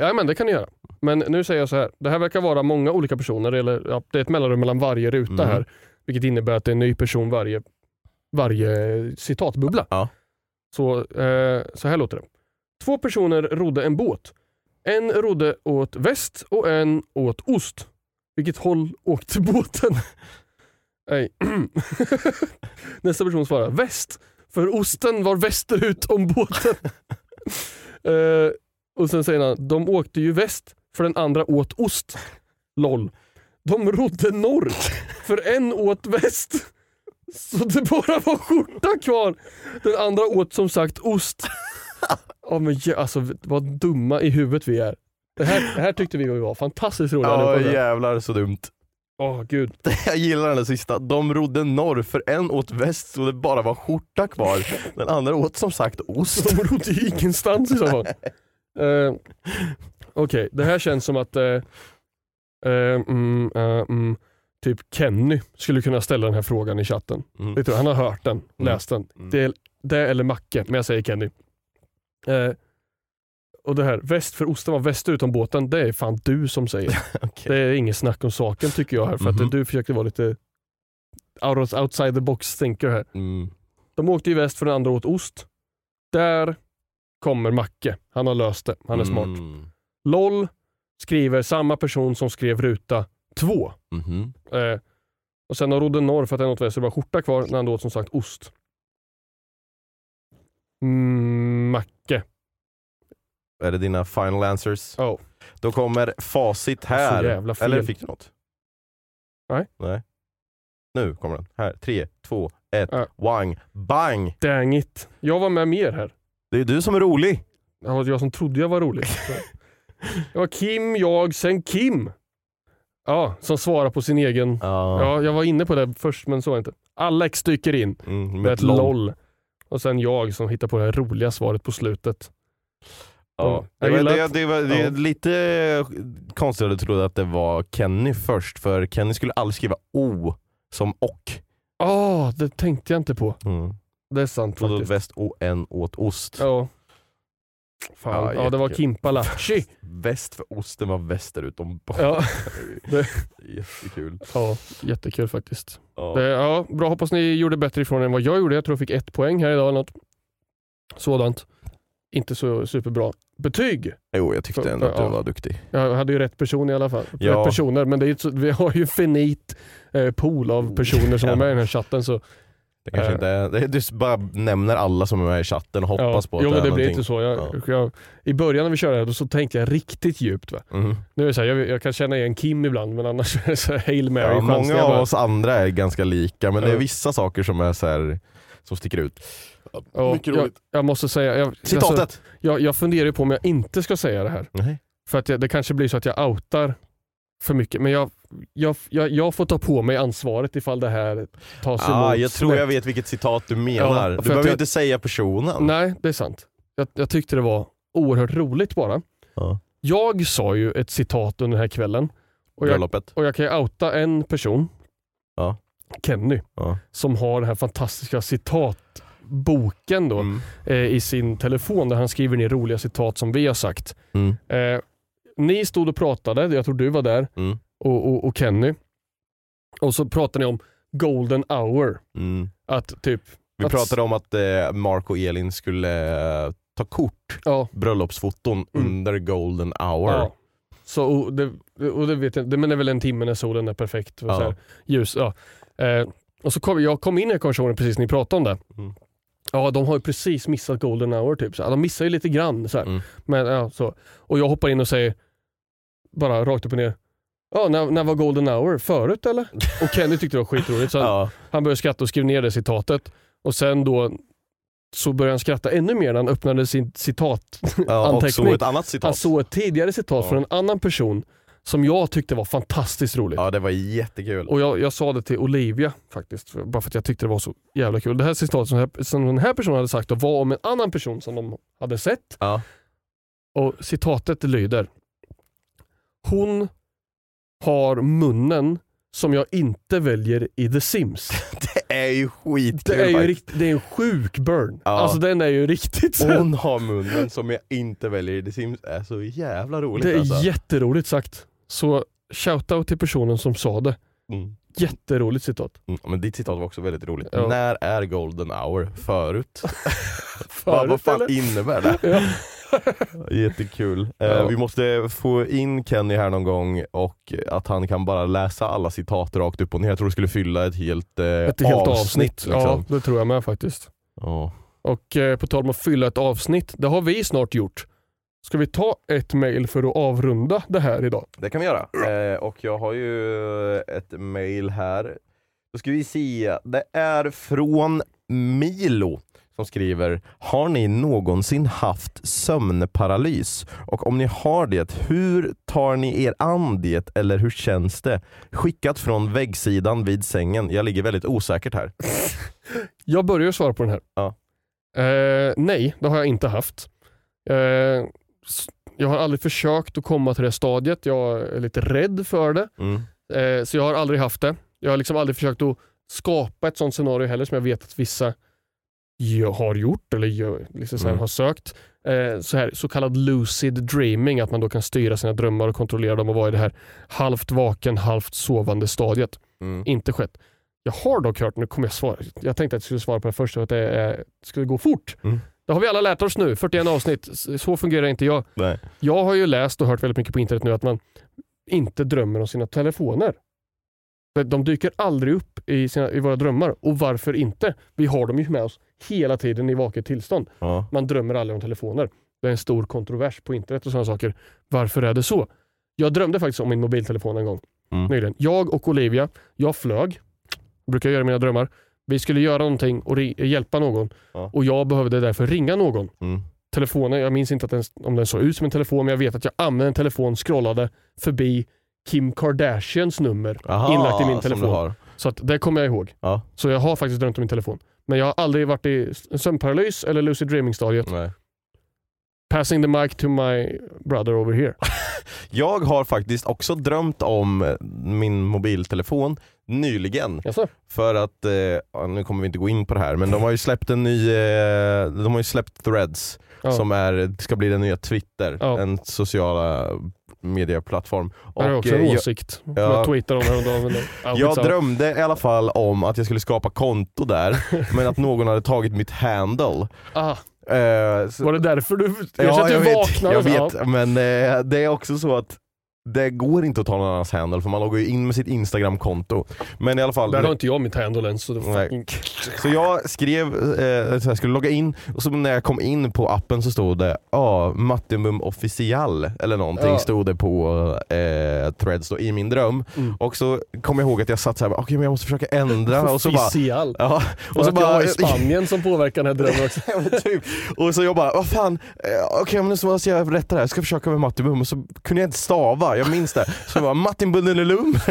ja, men det kan ni göra. Men nu säger jag så här. Det här verkar vara många olika personer. Eller, ja, det är ett mellanrum mellan varje ruta Mm. här. Vilket innebär att det är en ny person varje, varje citatbubbla. Ja. Så, eh, så här låter det. Två personer rodde en båt. En rodde åt väst och en åt ost. Vilket håll åkte båten? Nej. Nästa person svarar väst. För osten var västerut om båten. Eh, och sen säger han, de åkte ju väst för den andra åt ost. LOL. De rodde norr för en åt väst. Så det bara var skjorta kvar. Den andra åt som sagt ost. Ja, men, alltså, vad dumma i huvudet vi är. Det här, det här tyckte vi var fantastiskt roliga. Ja jävlar så dumt. Åh gud. Jag gillar den där sista. De rodde norr för en åt väst så det bara var skjorta kvar. Den andra åt som sagt ost. De rodde ingenstans i så fall. Uh, Okej, det här känns som att eh, eh, mm, mm, typ Kenny skulle kunna ställa den här frågan i chatten. Mm. Han har hört den, läst den. Mm. Det, är, det eller Macke, men jag säger Kenny. Och det här, väst för osten var västerut om båten, det är fan du som säger. Okej. Det är inget snack om saken tycker jag här, för Mhm. att du försökte vara lite out- outside the box thinker här. Mm. De åkte ju väst för den andra åt ost. Där kommer Macke. Han har löst det. Han är smart. Mm. LOL skriver samma person som skrev ruta 2. Mhm. Eh, och sen har rodde norr för att den åt väst så det var skjorta kvar när han åt som sagt ost. Mm, Macke. Är det dina final answers? Oh. Då kommer facit Så här. Eller fick du något? Nej. Nej. Nu kommer den. Här. Tre, två, ett. Ja. Wang. Bang! Dang it. Jag var med mer här. Det är du som är rolig. Det var jag som trodde jag var rolig. Det var Kim, jag, sen Kim. Ja, som svarar på sin egen. Ja. Ja, jag var inne på det först men så var det inte. Alex dyker in Mm, med ett LOL. Och sen jag som hittar på det här roliga svaret på slutet. Ja. Det, var, det, det, var, det är ja. lite konstigt att du trodde att det var Kenny först, för Kenny skulle aldrig skriva O som och. Ja, det tänkte jag inte på. Mm. Det är sant då faktiskt. väst och en åt ost. Ja. Fan. Ja, Ja, det var jättekul. Kimpa Lattji. Väst för osten var västerut om Ja. det... Jättekul. ja, jättekul faktiskt. Ja. Det, ja, bra, hoppas ni gjorde bättre ifrån än vad jag gjorde. Jag tror jag fick ett poäng här idag eller något. Sådant. Inte så superbra. Betyg. Jo, jag tyckte ändå att du Ja. var duktig. Jag hade ju rätt person i alla fall. Ja. Rätt personer, men det är vi har ju finit eh, pool av personer som är med i den här chatten. Så, Det kanske inte är, det, du bara nämner alla som är med i chatten och hoppas ja. på att jo, det är det blir någonting. inte så. Jag, jag, I början när vi körde det här, så tänkte jag riktigt djupt. Va? Mhm. Nu är det så här, jag, jag kan känna igen Kim ibland, men annars är det så här, Hail Mary. Många av bara. oss andra är ganska lika, men det är vissa saker som är så här, som sticker ut. Ja, Mycket jag, roligt. jag måste säga, jag, Citatet! Alltså, jag, jag funderar på om jag inte ska säga det här. Nej. För att jag, det kanske blir så att jag outar för mycket. Men jag, jag, jag, jag får ta på mig ansvaret ifall det här tas emot Ah, jag tror snett. jag vet vilket citat du menar. Ja, du behöver jag- inte säga personen. Nej, det är sant. Jag, jag tyckte det var oerhört roligt bara. Ja. Jag sa ju ett citat under den här kvällen. Och jag, och jag kan ju outa en person, Ja. Kenny, som har den här fantastiska citatboken då, Mm. eh, i sin telefon där han skriver ner roliga citat som vi har sagt. Mm. Eh, ni stod och pratade, jag tror du var där, Mm. och, och, och Kenny. Och så pratar ni om golden hour. Mm. Att typ, Vi att- pratade om att eh, Mark och Elin skulle eh, ta kort, ja, bröllopsfoton Mm. under golden hour. ja. Så, och det, och det vet jag, det, men det är väl en timme när solen är perfekt. Och Ja. så här, ljus. Ja. Eh, och så kom, jag kom in i konversationen precis när ni pratade om det. Mm. Ja, de har ju precis missat golden hour. Typ. Så, de missar ju lite grann. Så. Mm. Men, ja, så. Och jag hoppar in och säger, bara rakt upp och ner. Ja, när, när var golden hour? Förut eller? Och Kenny tyckte det var skitroligt. Så Ja. Han började skratta och skrev ner det citatet. Och sen då så började han skratta ännu mer när han öppnade sin citat. Ja. Han såg ett tidigare citat Ja. från en annan person som jag tyckte var fantastiskt roligt. Ja det var jättekul. Och jag, jag sa det till Olivia faktiskt, bara för att jag tyckte det var så jävla kul. Det här citatet som, som den här personen hade sagt då var om en annan person som de hade sett. Ja. Och citatet lyder. Hon har munnen som jag inte väljer i The Sims. Det är ju skitkul Det är ju rikt, det är en sjuk burn. Ja. Alltså den är ju riktigt så. Hon har munnen som jag inte väljer i The Sims är så jävla roligt Det är alltså. jätteroligt sagt. Så shoutout till personen som sa det. Mm. Jätteroligt citat. Mm, men ditt citat var också väldigt roligt. Ja. När är golden hour? Förut? vad, Förut, vad fan eller? innebär det? Ja. Jättekul. Eh, Ja. vi måste få in Kenny här någon gång och att han kan bara läsa alla citat rakt upp och ner. Jag tror det skulle fylla ett helt, eh, Ett helt avsnitt. avsnitt. Ja, liksom. det tror jag med faktiskt. Ja. Och eh, på tal om att fylla ett avsnitt, det har vi snart gjort. Ska vi ta ett mail för att avrunda det här idag? Det kan vi göra. Eh, och jag har ju ett mail här. Då ska vi se. Det är från Milo som skriver Har ni någonsin haft sömnparalys? Och om ni har det, hur tar ni er an det eller hur känns det? Skickat från väggsidan vid sängen. Jag ligger väldigt osäkert här. Jag börjar svara på den här. Ja. Eh, nej, det har jag inte haft. Eh, jag har aldrig försökt att komma till det stadiet. Jag är lite rädd för det. Mm. Eh, så jag har aldrig haft det. Jag har liksom aldrig försökt att skapa ett sånt scenario heller som jag vet att vissa har gjort eller gör, liksom så här, Mm. har sökt. Eh, så, här, så kallad lucid dreaming, att man då kan styra sina drömmar och kontrollera dem och vara i det här halvt vaken, halvt sovande stadiet. Mm. Inte skett. Jag har dock hört, nu kommer jag svara, jag tänkte att jag skulle svara på det först, för att det eh, skulle gå fort. Mm. Det har vi alla lärt oss nu, 41 avsnitt. Så fungerar inte jag. Nej. Jag har ju läst och hört väldigt mycket på internet nu att man inte drömmer om sina telefoner. De dyker aldrig upp i, sina, i våra drömmar. Och varför inte? Vi har dem ju med oss hela tiden i vaket tillstånd. Ja. Man drömmer aldrig om telefoner. Det är en stor kontrovers på internet och sådana saker. Varför är det så? Jag drömde faktiskt om min mobiltelefon en gång Mm. nyligen. Jag och Olivia, jag flög, brukar göra i mina drömmar. Vi skulle göra någonting och hjälpa någon Ja. och jag behövde därför ringa någon. Mm. Telefonen, jag minns inte att den, om den såg ut som en telefon men jag vet att jag använde en telefon, scrollade förbi Kim Kardashians nummer Aha, inlagt i min telefon. Så att det kommer jag ihåg. Ja. Så jag har faktiskt drömt om min telefon. Men jag har aldrig varit i sömnparalys eller lucid dreaming stadiet. Nej. Passing the mic to my brother over here. Jag har faktiskt också drömt om eh, min mobiltelefon nyligen. Jaså? För att, eh, nu kommer vi inte gå in på det här, men de har ju släppt en ny, eh, de har ju släppt threads Ja. som är, ska bli den nya Twitter, Ja. en sociala medieplattform. Jag har också en eh, jag, åsikt. ja. Jag tweetade om det häromdagen. det- jag drömde i alla fall om att jag skulle skapa konto där, men att någon hade tagit mitt handle. ah, Eh, så- Var det därför du... Jag Ja, jag vet, jag vet. men eh, det är också så att det går inte att ta någon annans handle för man loggar ju in med sitt instagramkonto. Men i alla fall, Där har inte jag mitt handle än. Så det fucking... så jag skrev, eh, så jag skulle logga in och så när jag kom in på appen så stod det ah, Mattimum official eller någonting Ja. stod det på eh, threads då, i min dröm. Mm. Och så kom jag ihåg att jag satt såhär, okej men jag måste försöka ändra och så bara. Ja, Och och så att jag bara, i Spanien som påverkar den här drömmen också. Typ. Och så jag bara, vad fan, eh, okej men så måste jag rätta det här, jag ska försöka med Mattibum och så kunde jag inte stava, jag minns det. Så jag bara, Martin Bundelelum.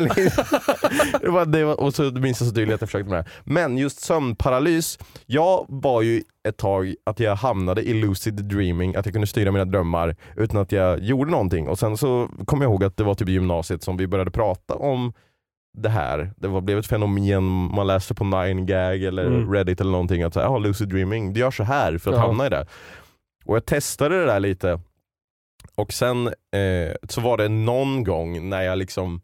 det var, det var, och så minns jag så tydligt att jag försökte med det. Men just sömnparalys, jag var ju ett tag att jag hamnade i lucid dreaming, att jag kunde styra mina drömmar utan att jag gjorde någonting. Och sen så kom jag ihåg att det var typ i gymnasiet som vi började prata om det här. Det var, blev ett fenomen, man läste på 9gag eller Mm. Reddit eller någonting att säga, ah, lucid dreaming, du gör så här för att Ja. hamna i det. Och jag testade det där lite och sen eh, så var det någon gång när jag liksom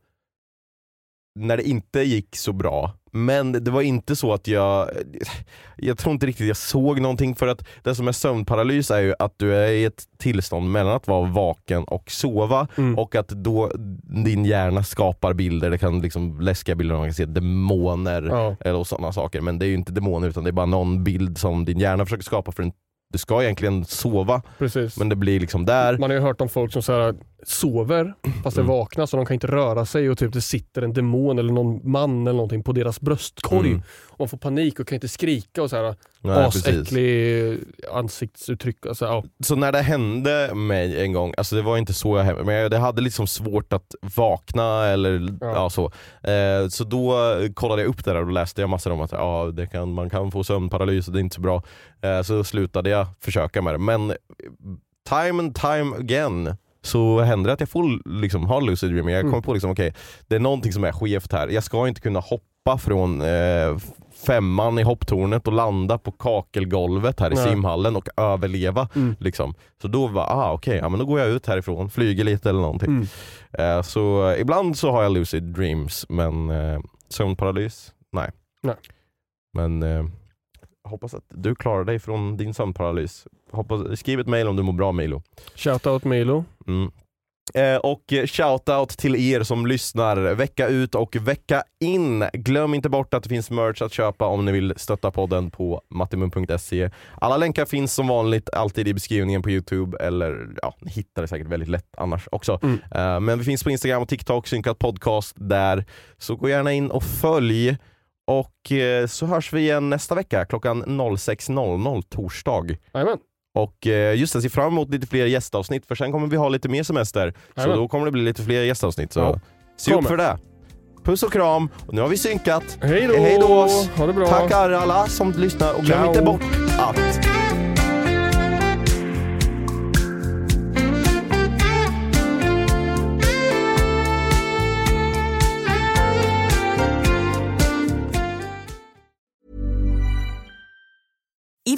när det inte gick så bra. Men det var inte så att jag, jag tror inte riktigt jag såg någonting för att det som är sömnparalys är ju att du är i ett tillstånd mellan att vara vaken och sova Mm. och att då din hjärna skapar bilder, det kan liksom läskiga bilder, man kan se demoner Ja. eller sådana saker. Men det är ju inte demoner utan det är bara någon bild som din hjärna försöker skapa för en, du ska egentligen sova Precis. men det blir liksom där. Man har ju hört om folk som så här, sover fast är Mm. vakna så de kan inte röra sig och typ det sitter en demon eller någon man eller någonting på deras bröstkorg. Mm. Man får panik och kan inte skrika och så här Nej, precis. asäcklig ansiktsuttryck. Alltså, ja. Så när det hände mig en gång, alltså det var inte så jag hände, men jag det hade liksom svårt att vakna eller ja. Ja. så. Eh, så då kollade jag upp det där och läste jag massor om att ja, det kan, man kan få sömnparalys och det är inte så bra. Eh, så slutade jag försöka med det. Men time and time again så händer det att jag får liksom, ha lucid dreaming. Jag Mm. kommer på liksom, okej, det är någonting som är skevt här. Jag ska inte kunna hoppa från eh, femman i hopptornet och landa på kakelgolvet här i Nej. simhallen och överleva. Mm. Liksom. Så då var ah, okej, ja, men då går jag ut härifrån, flyger lite eller någonting. Mm. Eh, så eh, ibland så har jag lucid dreams, men eh, sömnparalys, nej. Nej. Men eh, hoppas att du klarar dig från din sömnparalys. Hoppas, skriv ett mail om du mår bra Milo. Shoutout Milo. Mm. Eh, och shoutout till er som lyssnar vecka ut och vecka in. Glöm inte bort att det finns merch att köpa om ni vill stötta podden på mattimum.se. Alla länkar finns som vanligt alltid i beskrivningen på Youtube eller ja, ni hittar det säkert väldigt lätt annars också. Mm. Eh, men vi finns på Instagram och TikTok, synkat podcast där. Så gå gärna in och följ. Och eh, så hörs vi igen nästa vecka klockan 06.00 torsdag. Jajamän. Och eh, just det, se fram emot lite fler gästavsnitt för sen kommer vi ha lite mer semester. Så Jajamän. då kommer det bli lite fler gästavsnitt. Så Ja. se upp för det. Puss och kram. Och nu har vi synkat. Hej då! Hej då! Ha det bra! Tackar alla som lyssnar och glöm Ciao. inte bort att